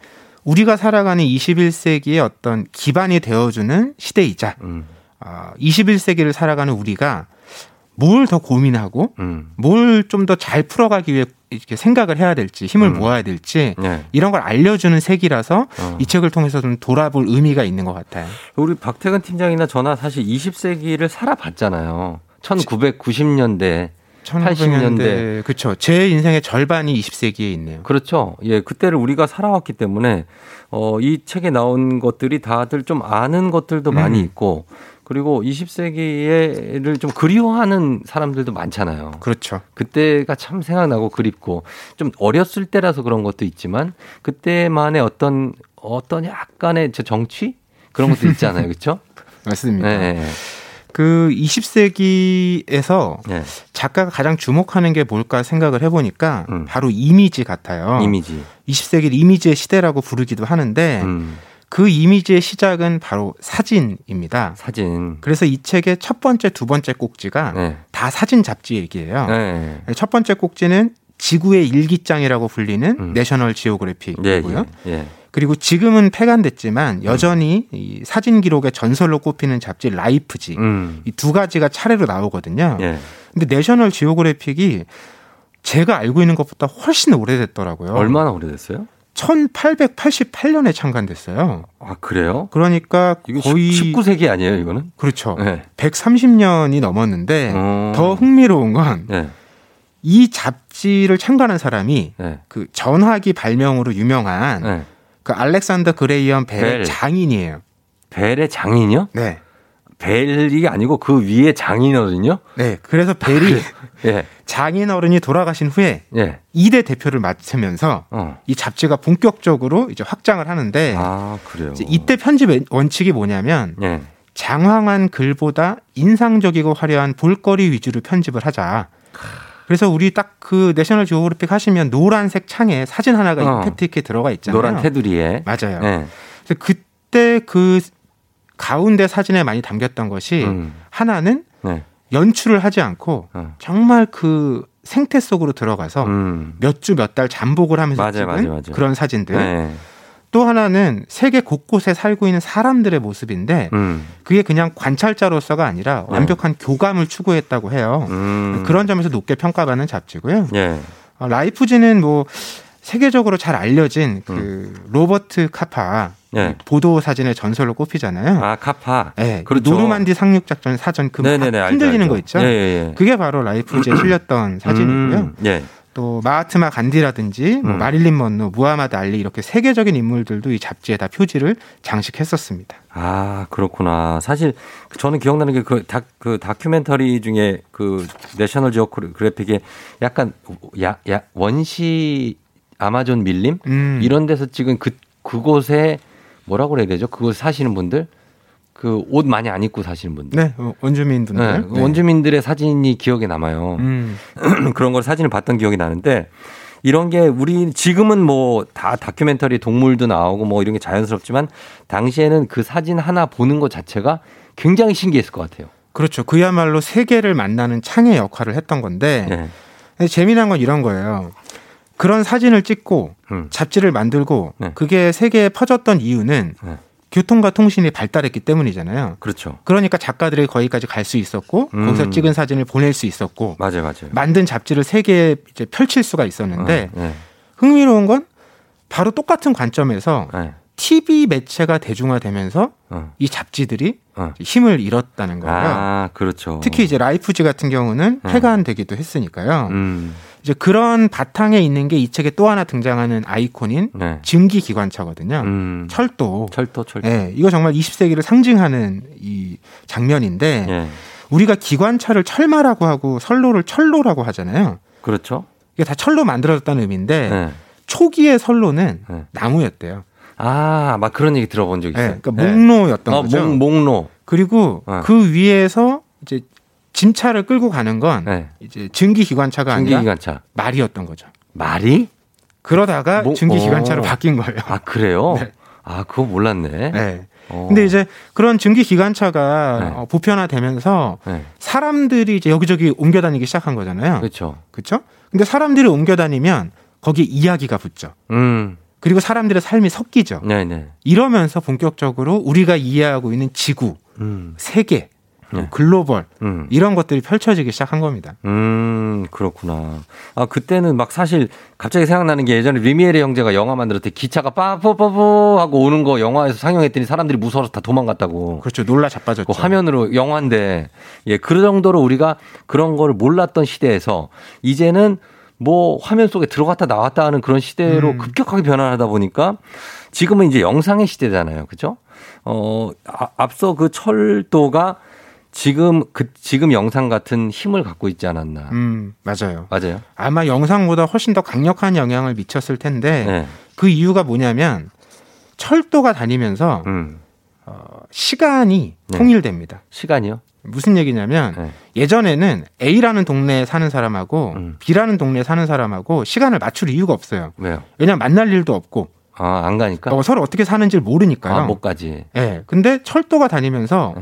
우리가 살아가는 21세기의 어떤 기반이 되어주는 시대이자 음. 아, 21세기를 살아가는 우리가 뭘 더 고민하고 음. 뭘좀 더 잘 풀어가기 위해 이렇게 생각을 해야 될지 힘을 음. 모아야 될지 네. 이런 걸 알려주는 세기라서 어. 이 책을 통해서 좀 돌아볼 의미가 있는 것 같아요. 우리 박태근 팀장이나 저나 사실 20세기를 살아봤잖아요. 1990년대, 80년대. 1900년대 그렇죠. 제 인생의 절반이 20세기에 있네요. 그렇죠. 예, 그때를 우리가 살아왔기 때문에 어, 이 책에 나온 것들이 다들 좀 아는 것들도 많이 음. 있고 그리고 20세기를 좀 그리워하는 사람들도 많잖아요. 그렇죠. 그때가 참 생각나고 그립고 좀 어렸을 때라서 그런 것도 있지만 그때만의 어떤 어떤 약간의 저 정치 그런 것도 있잖아요. 그렇죠? [laughs] 맞습니다. 네. 그 20세기에서 네. 작가가 가장 주목하는 게 뭘까 생각을 해보니까 바로 이미지 같아요. 음. 이미지. 20세기를 이미지의 시대라고 부르기도 하는데 음. 그 이미지의 시작은 바로 사진입니다. 사진. 그래서 이 책의 첫 번째, 두 번째 꼭지가 네. 다 사진 잡지 얘기예요. 네. 첫 번째 꼭지는 지구의 일기장이라고 불리는 내셔널 지오그래픽이고요. 음. 예, 예. 그리고 지금은 폐간됐지만 여전히 이 사진 기록의 전설로 꼽히는 잡지 라이프지 음. 이두 가지가 차례로 나오거든요. 예. 근데 내셔널 지오그래픽이 제가 알고 있는 것보다 훨씬 오래됐더라고요. 얼마나 오래됐어요? 1888년에 창간됐어요. 아, 그래요? 그러니까 거의 19세기 아니에요, 이거는? 그렇죠. 네. 130년이 넘었는데 어. 더 흥미로운 건이 네. 잡지를 창간한 사람이 네. 그 전화기 발명으로 유명한 네. 그 알렉산더 그레이엄 벨의 벨. 장인이에요. 벨의 장인이요? 네. 벨이 아니고 그 위에 장인어른요? 네. 그래서 벨이 예. 장인어른이 돌아가신 후에 예. 2대 대표를 맡으면서 어. 이 잡지가 본격적으로 이제 확장을 하는데 아, 이때 편집 원칙이 뭐냐면 예. 장황한 글보다 인상적이고 화려한 볼거리 위주로 편집을 하자. 그래서 우리 딱 그 내셔널 지오그래픽 하시면 노란색 창에 사진 하나가 어. 임팩트 있게 들어가 있잖아요. 노란 테두리에. 맞아요. 예. 그래서 그때 그 가운데 사진에 많이 담겼던 것이 음. 하나는 네. 연출을 하지 않고 어. 정말 그 생태 속으로 들어가서 음. 몇주 몇 달 잠복을 하면서 맞아요, 찍은 맞아요, 맞아요. 그런 사진들. 네. 또 하나는 세계 곳곳에 살고 있는 사람들의 모습인데 음. 그게 그냥 관찰자로서가 아니라 완벽한 교감을 추구했다고 해요. 네. 음. 그런 점에서 높게 평가받는 잡지고요. 예. 어, 라이프지는 뭐 세계적으로 잘 알려진 그 음. 로버트 카파 예. 보도 사진의 전설로 꼽히잖아요. 아, 카파. 네, 그렇죠. 노르만디 상륙 작전 사전 그 흔들리는 알죠. 거 있죠. 예, 예, 예. 그게 바로 라이프지에 [clears throat] 실렸던 사진이고요. 음, 예. 또 마하트마 간디라든지 뭐 음. 마릴린 먼로, 무하마드 알리 이렇게 세계적인 인물들도 이 잡지에 다 표지를 장식했었습니다. 아, 그렇구나. 사실 저는 기억나는 게 그 다, 그 다큐멘터리 중에 그 내셔널 지오그래픽에 약간 야, 야, 원시 아마존 밀림 음. 이런 데서 찍은 그 그곳에 뭐라고 그래야 되죠? 그곳 사시는 분들 그 옷 많이 안 입고 사시는 분들. 네, 어, 원주민 분들. 네, 네. 원주민들의 사진이 기억에 남아요. 음. [clears throat] 그런 걸 사진을 봤던 기억이 나는데 이런 게 우리 지금은 뭐 다 다큐멘터리 동물도 나오고 뭐 이런 게 자연스럽지만 당시에는 그 사진 하나 보는 것 자체가 굉장히 신기했을 것 같아요. 그렇죠. 그야말로 세계를 만나는 창의 역할을 했던 건데 네. 재미난 건 이런 거예요. 그런 사진을 찍고 음. 잡지를 만들고 네. 그게 세계에 퍼졌던 이유는 네. 교통과 통신이 발달했기 때문이잖아요. 그렇죠. 그러니까 작가들이 거기까지 갈 수 있었고 음. 거기서 찍은 사진을 보낼 수 있었고 맞아요, 맞아요. 만든 잡지를 세계에 이제 펼칠 수가 있었는데 어, 네. 흥미로운 건 바로 똑같은 관점에서 네. TV 매체가 대중화되면서 어. 이 잡지들이 어. 힘을 잃었다는 거예요. 아, 그렇죠. 특히 이제 라이프지 같은 경우는 네. 폐간되기도 했으니까요. 음. 이제 그런 바탕에 있는 게 이 책에 또 하나 등장하는 아이콘인 네. 증기 기관차거든요. 음. 철도. 철도, 철도. 예, 이거 정말 20세기를 상징하는 이 장면인데 예. 우리가 기관차를 철마라고 하고 선로를 철로라고 하잖아요. 그렇죠. 이게 다 철로 만들어졌다는 의미인데 네. 초기의 선로는 나무였대요. 아, 막 그런 얘기 들어본 적 있어요. 네, 그러니까 목로였던 어, 거죠. 목, 목로. 그리고 어. 그 위에서 이제 짐차를 끌고 가는 건 이제 증기 기관차가 아니라 네. 증기기관차. 말이었던 거죠. 말이? 그러다가 뭐- 증기 기관차로 어. 바뀐 거예요. 아, 그래요? [laughs] 네. 아, 그거 몰랐네. 네. 어. 근데 이제 그런 증기 기관차가 네. 어, 보편화되면서 네. 사람들이 이제 여기저기 옮겨 다니기 시작한 거잖아요. 그렇죠. 그렇죠? 근데 사람들이 옮겨 다니면 거기에 이야기가 붙죠. 음. 그리고 사람들의 삶이 섞이죠. 네네. 이러면서 본격적으로 우리가 이해하고 있는 지구, 음. 세계, 네. 글로벌 음. 이런 것들이 펼쳐지기 시작한 겁니다. 음, 그렇구나. 아, 그때는 막 사실 갑자기 생각나는 게 예전에 리미에르 형제가 영화 만들었을 때 기차가 빠뽀뽀뽀 하고 오는 거 영화에서 상영했더니 사람들이 무서워서 다 도망갔다고. 그렇죠. 놀라 자빠졌죠. 그 화면으로 영화인데 예, 그 정도로 우리가 그런 거를 몰랐던 시대에서 이제는 뭐 화면 속에 들어갔다 나왔다 하는 그런 시대로 음. 급격하게 변화하다 보니까 지금은 이제 영상의 시대잖아요. 그죠? 어, 아, 앞서 그 철도가 지금 그 지금 영상 같은 힘을 갖고 있지 않았나. 음, 맞아요. 맞아요. 아마 영상보다 훨씬 더 강력한 영향을 미쳤을 텐데 네. 그 이유가 뭐냐면 철도가 다니면서 음. 어, 시간이 네. 통일됩니다. 시간이요? 무슨 얘기냐면 네. 예전에는 A라는 동네에 사는 사람하고 음. B라는 동네에 사는 사람하고 시간을 맞출 이유가 없어요. 왜요? 왜냐면 만날 일도 없고 아, 안 가니까? 어, 서로 어떻게 사는지를 모르니까요. 아, 못 가지. 예. 근데 철도가 다니면서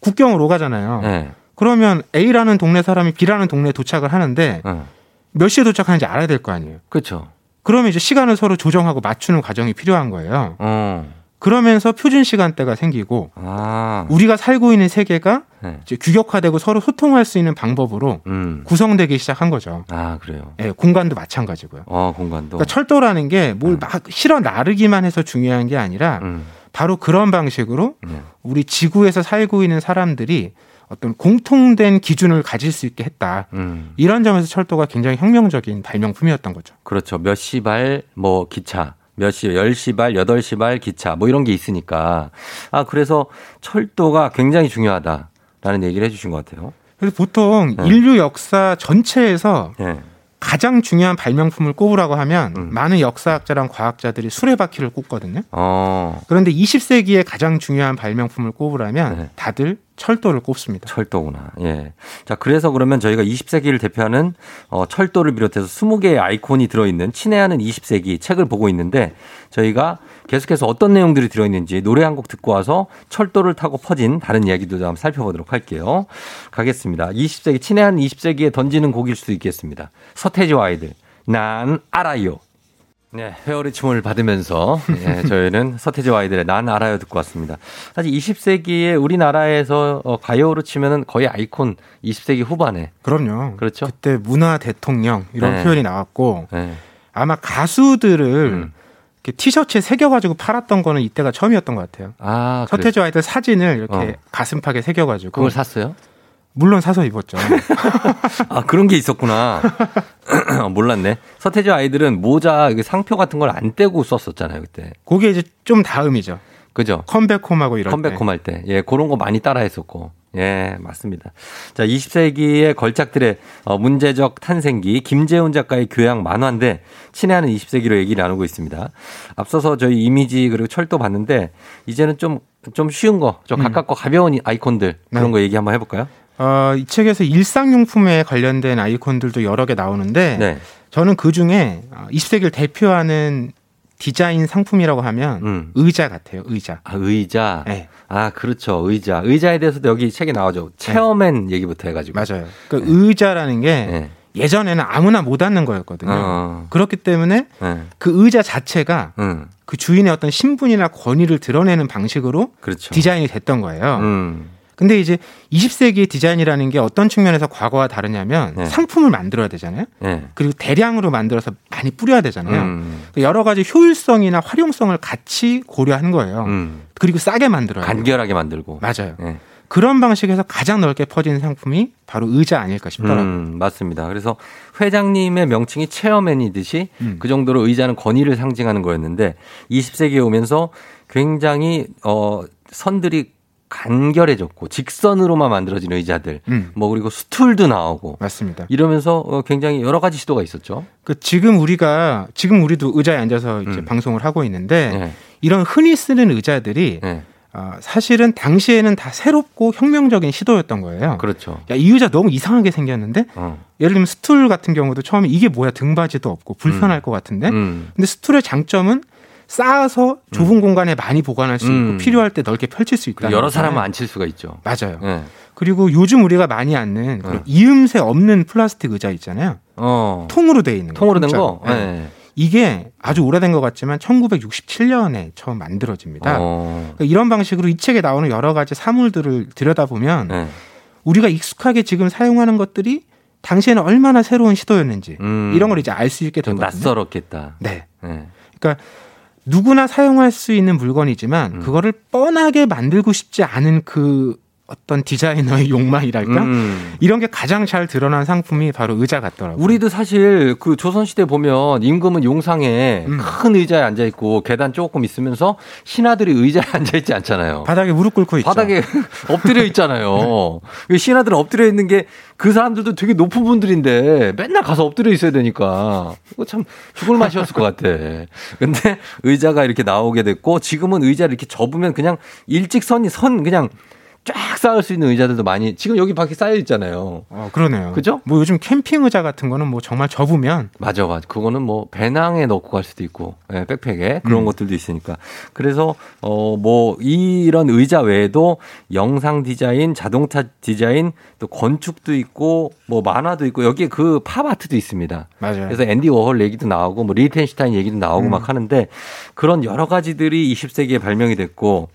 국경을 오가잖아요. 네. 그러면 A라는 동네 사람이 B라는 동네에 도착을 하는데 어. 몇 시에 도착하는지 알아야 될 거 아니에요. 그렇죠. 그러면 이제 시간을 서로 조정하고 맞추는 과정이 필요한 거예요. 어. 그러면서 표준 시간대가 생기고 아. 우리가 살고 있는 세계가 네. 이제 규격화되고 서로 소통할 수 있는 방법으로 음. 구성되기 시작한 거죠. 아, 그래요. 예, 공간도 마찬가지고요. 어, 공간도. 그러니까 철도라는 게 뭘막 실어 나르기만 해서 중요한 게 아니라 음. 바로 그런 방식으로 네. 우리 지구에서 살고 있는 사람들이 어떤 공통된 기준을 가질 수 있게 했다. 음. 이런 점에서 철도가 굉장히 혁명적인 발명품이었던 거죠. 그렇죠. 몇 시발 뭐 기차, 몇 시, 10시 발, 8시 발 기차 뭐 이런 게 있으니까. 아, 그래서 철도가 굉장히 중요하다라는 얘기를 해 주신 것 같아요. 그래서 보통 네. 인류 역사 전체에서 예. 가장 중요한 발명품을 꼽으라고 하면 음. 많은 역사학자랑 과학자들이 수레바퀴를 꼽거든요. 어. 그런데 20세기에 가장 중요한 발명품을 꼽으라면 네. 다들 철도를 꼽습니다. 철도구나. 예. 자, 그래서 그러면 저희가 20세기를 대표하는 어, 철도를 비롯해서 20개의 아이콘이 들어있는 친애하는 20세기 책을 보고 있는데 저희가 계속해서 어떤 내용들이 들어있는지 노래 한 곡 듣고 와서 철도를 타고 퍼진 다른 이야기도 한번 살펴보도록 할게요. 가겠습니다. 20세기, 친애하는 20세기에 던지는 곡일 수도 있겠습니다. 서태지와 아이들. 난 알아요. 네, 회오리춤을 받으면서 예, [laughs] 저희는 서태지와 아이들의 난 알아요 듣고 왔습니다. 사실 20세기에 우리나라에서 어, 가요로 치면은 거의 아이콘 20세기 후반에 그럼요. 그렇죠. 그때 문화 대통령 이런 네. 표현이 나왔고 네. 아마 가수들을 음. 티셔츠에 새겨가지고 팔았던 거는 이때가 처음이었던 것 같아요. 아, 그래. 서태지 아이들 사진을 이렇게 어. 가슴팍에 새겨가지고 그걸 샀어요? 물론 사서 입었죠. [laughs] 아, 그런 게 있었구나. [clears throat] 몰랐네. 서태지 아이들은 모자 상표 같은 걸 안 떼고 썼었잖아요, 그때. 그게 이제 좀 다음이죠. 그죠? 컴백홈하고 때. 컴백홈 할 때. 예, 그런 거 많이 따라 했었고. 예, 맞습니다. 자, 20세기의 걸작들의 어, 문제적 탄생기, 김재훈 작가의 교양 만화인데, 친애하는 20세기로 얘기를 나누고 있습니다. 앞서서 저희 이미지 그리고 철도 봤는데, 이제는 좀, 좀 쉬운 거, 좀 음. 가깝고 가벼운 아이콘들, 그런 네. 거 얘기 한번 해볼까요? 어, 이 책에서 일상용품에 관련된 아이콘들도 여러 개 나오는데 네. 저는 그 중에 20세기를 대표하는 디자인 상품이라고 하면 음. 의자 같아요. 의자. 아, 의자. 네. 아, 그렇죠. 의자. 의자에 대해서도 여기 책에 나오죠. 체어맨 얘기부터 해가지고. 맞아요. 그 의자라는 게 네. 예전에는 아무나 못 앉는 거였거든요. 어. 그렇기 때문에 네. 그 의자 자체가 음. 그 주인의 어떤 신분이나 권위를 드러내는 방식으로 그렇죠. 디자인이 됐던 거예요. 음. 근데 이제 20세기의 디자인이라는 게 어떤 측면에서 과거와 다르냐면 네. 상품을 만들어야 되잖아요. 예. 그리고 대량으로 만들어서 많이 뿌려야 되잖아요. 음. 그 여러 가지 효율성이나 활용성을 같이 고려하는 거예요. 음. 그리고 싸게 만들어요. 간결하게 만들고. 맞아요. 예. 그런 방식에서 가장 넓게 퍼진 상품이 바로 의자 아닐까 싶더라고요. 음, 맞습니다. 그래서 회장님의 명칭이 체어맨이듯이 음. 그 정도로 의자는 권위를 상징하는 거였는데 20세기에 오면서 굉장히 어 선들이 간결해졌고 직선으로만 만들어진 의자들 음. 뭐 그리고 스툴도 나오고 맞습니다. 이러면서 어, 굉장히 여러 가지 시도가 있었죠. 그 지금 우리가 지금 우리도 의자에 앉아서 음. 이제 방송을 하고 있는데 네. 이런 흔히 쓰는 의자들이 어, 사실은 당시에는 다 새롭고 혁명적인 시도였던 거예요. 그렇죠. 야, 이 의자 너무 이상하게 생겼는데 어. 예를 들면 스툴 같은 경우도 처음에 이게 뭐야 등받이도 없고 불편할 것 같은데 음. 근데 스툴의 장점은 쌓아서 좁은 공간에 많이 보관할 수 있고 음. 필요할 때 넓게 펼칠 수 있다. 여러 사람은 앉힐 수가 있죠. 맞아요. 네. 그리고 요즘 우리가 많이 앉는 어. 이음새 없는 플라스틱 의자 있잖아요. 어. 통으로 돼 있는 거. 통으로 된. 거. 네. 네. 이게 아주 오래된 것 같지만 1967년에 처음 만들어집니다. 어. 그러니까 이런 방식으로 이 책에 나오는 여러 가지 사물들을 들여다보면 네. 우리가 익숙하게 지금 사용하는 것들이 당시에는 얼마나 새로운 시도였는지 음. 이런 걸 이제 알 수 있게 좀 되거든요. 낯설었겠다. 네. 네. 그러니까 누구나 사용할 수 있는 물건이지만 음. 그거를 뻔하게 만들고 싶지 않은 그 어떤 디자이너의 [laughs] 욕망이랄까 음. 이런 게 가장 잘 드러난 상품이 바로 의자 같더라고요. 우리도 사실 그 조선시대 보면 임금은 용상에 음. 큰 의자에 앉아 있고 계단 조금 있으면서 신하들이 의자에 [laughs] 앉아 있지 않잖아요. 바닥에 무릎 꿇고 있죠. 바닥에 [laughs] 엎드려 있잖아요. 그 신하들은 엎드려 있는 게 그 사람들도 되게 높은 분들인데 맨날 가서 엎드려 있어야 되니까 이거 참 죽을 맛이었을 것 같아. 근데 의자가 이렇게 나오게 됐고 지금은 의자를 이렇게 접으면 그냥 일직선이 선 그냥 쫙 쌓을 수 있는 의자들도 많이 지금 여기 밖에 쌓여 있잖아요. 어, 그러네요. 그죠? 뭐 요즘 캠핑 의자 같은 거는 뭐 정말 접으면 맞아, 맞아. 그거는 뭐 배낭에 넣고 갈 수도 있고, 예, 백팩에 그런 음. 것들도 있으니까. 그래서 어 뭐 이런 의자 외에도 영상 디자인, 자동차 디자인, 또 건축도 있고, 뭐 만화도 있고 여기에 그 팝 아트도 있습니다. 맞아요. 그래서 앤디 워홀 얘기도 나오고, 뭐 리텐슈타인 얘기도 나오고 음. 막 하는데 그런 여러 가지들이 20세기에 발명이 됐고.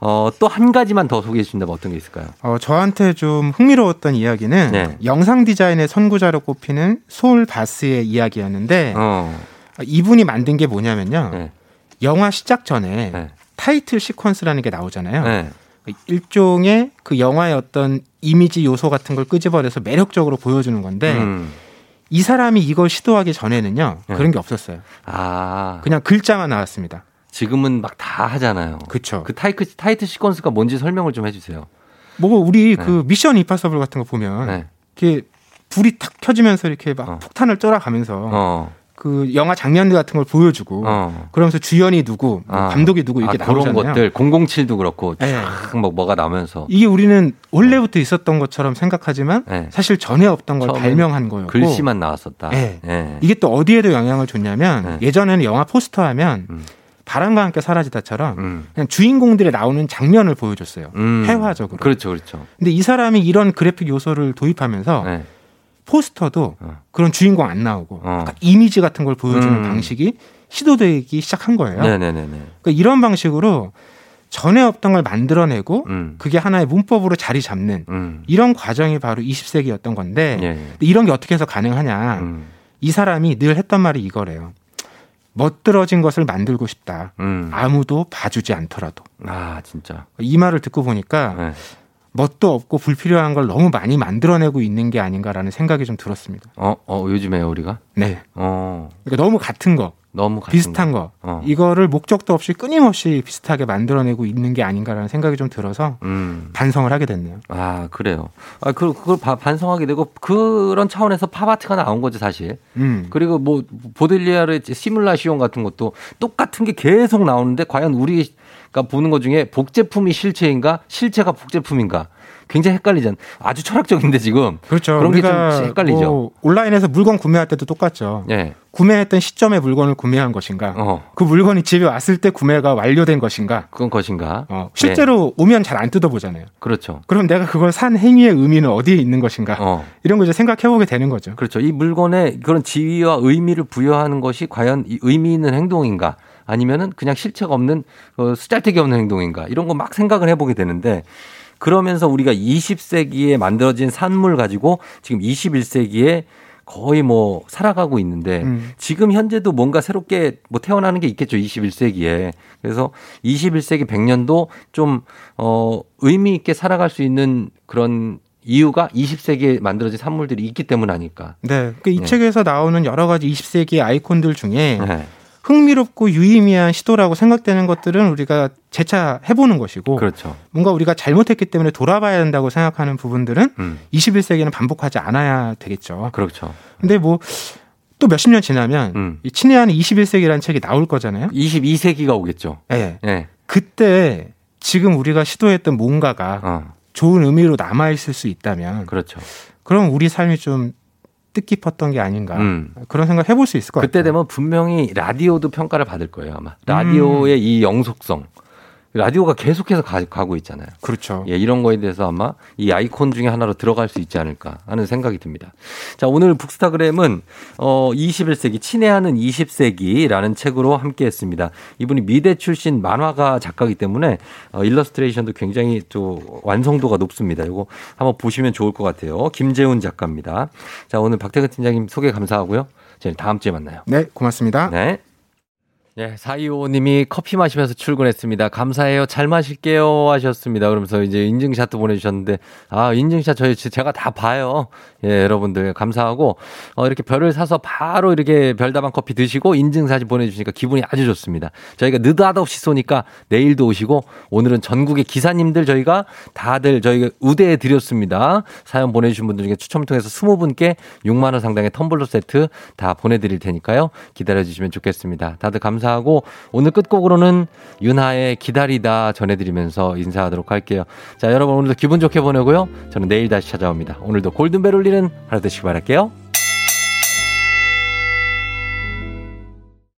어, 또 한 가지만 더 소개해 주신다면 어떤 게 있을까요? 어, 저한테 좀 흥미로웠던 이야기는 네. 영상 디자인의 선구자로 꼽히는 소울 바스의 이야기였는데 어. 이분이 만든 게 뭐냐면요. 네. 영화 시작 전에 네. 타이틀 시퀀스라는 게 나오잖아요. 네. 일종의 그 영화의 어떤 이미지 요소 같은 걸 끄집어내서 매력적으로 보여주는 건데 음. 이 사람이 이걸 시도하기 전에는요 네. 그런 게 없었어요. 아. 그냥 글자만 나왔습니다. 지금은 막 다 하잖아요. 그쵸. 그 타이틀, 타이틀 시퀀스가 뭔지 설명을 좀 해주세요. 뭐 우리 네. 그 미션 임파서블 같은 거 보면 네. 이렇게 불이 탁 켜지면서 이렇게 막 어. 폭탄을 쫓아가면서 어. 그 영화 장면들 같은 걸 보여주고 어. 그러면서 주연이 누구, 뭐 아. 감독이 누구 이렇게 아, 그런 나오잖아요. 것들 007도 그렇고 네. 쫙뭐 뭐가 나면서 이게 우리는 원래부터 있었던 것처럼 생각하지만 네. 사실 전에 없던 걸 발명한 거였고 글씨만 나왔었다. 네. 예. 이게 또 어디에도 영향을 줬냐면 네. 예전에는 영화 포스터 하면 음. 바람과 함께 사라지다처럼 음. 그냥 주인공들이 나오는 장면을 보여줬어요. 음. 회화적으로. 그렇죠, 그렇죠. 근데 이 사람이 이런 그래픽 요소를 도입하면서 네. 포스터도 어. 그런 주인공 안 나오고 어. 이미지 같은 걸 보여주는 음. 방식이 시도되기 시작한 거예요. 네네네네. 그러니까 이런 방식으로 전에 없던 걸 만들어내고 음. 그게 하나의 문법으로 자리 잡는 음. 이런 과정이 바로 20세기였던 건데 예. 근데 이런 게 어떻게 해서 가능하냐? 음. 이 사람이 늘 했던 말이 이거래요. 멋들어진 것을 만들고 싶다. 음. 아무도 봐주지 않더라도. 아, 진짜. 이 말을 듣고 보니까 네. 멋도 없고 불필요한 걸 너무 많이 만들어내고 있는 게 아닌가라는 생각이 좀 들었습니다. 어, 어, 요즘에요, 우리가? 네. 어, 그러니까 너무 같은 거, 너무 비슷한 거, 어. 이거를 목적도 없이 끊임없이 비슷하게 만들어내고 있는 게 아닌가라는 생각이 좀 들어서 음. 반성을 하게 됐네요. 아, 그래요. 아, 그, 그걸 바- 반성하게 되고 그런 차원에서 팝아트가 나온 거죠, 사실. 음. 그리고 뭐 보델리아르의 시뮬라시온 같은 것도 똑같은 게 계속 나오는데 과연 우리가 보는 것 중에 복제품이 실체인가 실체가 복제품인가 굉장히 헷갈리잖아. 아주 철학적인데 지금 그렇죠. 그런 게 좀 헷갈리죠. 뭐 온라인에서 물건 구매할 때도 똑같죠. 예. 구매했던 시점에 물건을 구매한 것인가? 어. 그 물건이 집에 왔을 때 구매가 완료된 것인가? 그건 것인가? 어, 실제로 오면 잘 안 뜯어보잖아요. 네. 그렇죠. 그럼 내가 그걸 산 행위의 의미는 어디에 있는 것인가? 어. 이런 거 이제 생각해보게 되는 거죠. 그렇죠. 이 물건에 그런 지위와 의미를 부여하는 것이 과연 이 의미 있는 행동인가? 아니면은 그냥 실체가 없는 어, 쓰잘데기 없는 행동인가? 이런 거 막 생각을 해보게 되는데 그러면서 우리가 20세기에 만들어진 산물 가지고 지금 21세기에 거의 뭐 살아가고 있는데 음. 지금 현재도 뭔가 새롭게 뭐 태어나는 게 있겠죠. 21세기에. 그래서 21세기 100년도 좀, 어, 의미 있게 살아갈 수 있는 그런 이유가 20세기에 만들어진 산물들이 있기 때문 아닐까. 네. 그이 네. 책에서 나오는 여러 가지 20세기 아이콘들 중에 네. 흥미롭고 유의미한 시도라고 생각되는 것들은 우리가 재차 해보는 것이고 그렇죠. 뭔가 우리가 잘못했기 때문에 돌아봐야 된다고 생각하는 부분들은 음. 21세기에는 반복하지 않아야 되겠죠. 그렇죠. 근데 뭐 또 몇십 년 지나면 음. 이 친애하는 21세기라는 책이 나올 거잖아요. 22세기가 오겠죠. 네. 예. 그때 지금 우리가 시도했던 뭔가가 어. 좋은 의미로 남아 있을 수 있다면 그렇죠. 그럼 우리 삶이 좀 뜻깊었던 게 아닌가 음. 그런 생각 해볼 수 있을 것 그때 같아요. 되면 분명히 라디오도 평가를 받을 거예요, 아마. 라디오의 이 영속성. 라디오가 계속해서 가, 고 있잖아요. 그렇죠. 예, 이런 거에 대해서 아마 이 아이콘 중에 하나로 들어갈 수 있지 않을까 하는 생각이 듭니다. 자, 오늘 북스타그램은 어 21세기 친애하는 20세기라는 책으로 함께 했습니다. 이분이 미대 출신 만화가 작가이기 때문에 어, 일러스트레이션도 굉장히 또 완성도가 높습니다. 이거 한번 보시면 좋을 것 같아요. 김재훈 작가입니다. 자, 오늘 박태근 팀장님 소개 감사하고요. 저희 다음 주에 만나요. 네, 고맙습니다. 네. 예, 425님이 커피 마시면서 출근했습니다. 감사해요. 잘 마실게요. 하셨습니다. 그러면서 이제 인증샷도 보내주셨는데, 아, 인증샷 저희, 제가 다 봐요. 예, 여러분들 감사하고, 어, 이렇게 별을 사서 바로 이렇게 별다방 커피 드시고 인증사진 보내주시니까 기분이 아주 좋습니다. 저희가 느닷없이 쏘니까 내일도 오시고, 오늘은 전국의 기사님들 저희가 다들 저희가 우대해 드렸습니다. 사연 보내주신 분들 중에 추첨을 통해서 20분께 6만원 상당의 텀블러 세트 다 보내드릴 테니까요. 기다려주시면 좋겠습니다. 다들 감사하고, 오늘 끝곡으로는 윤하의 기다리다 전해드리면서 인사하도록 할게요. 자, 여러분 오늘도 기분 좋게 보내고요. 저는 내일 다시 찾아옵니다. 오늘도 골든벨 울리는 하루 되시기 바랄게요.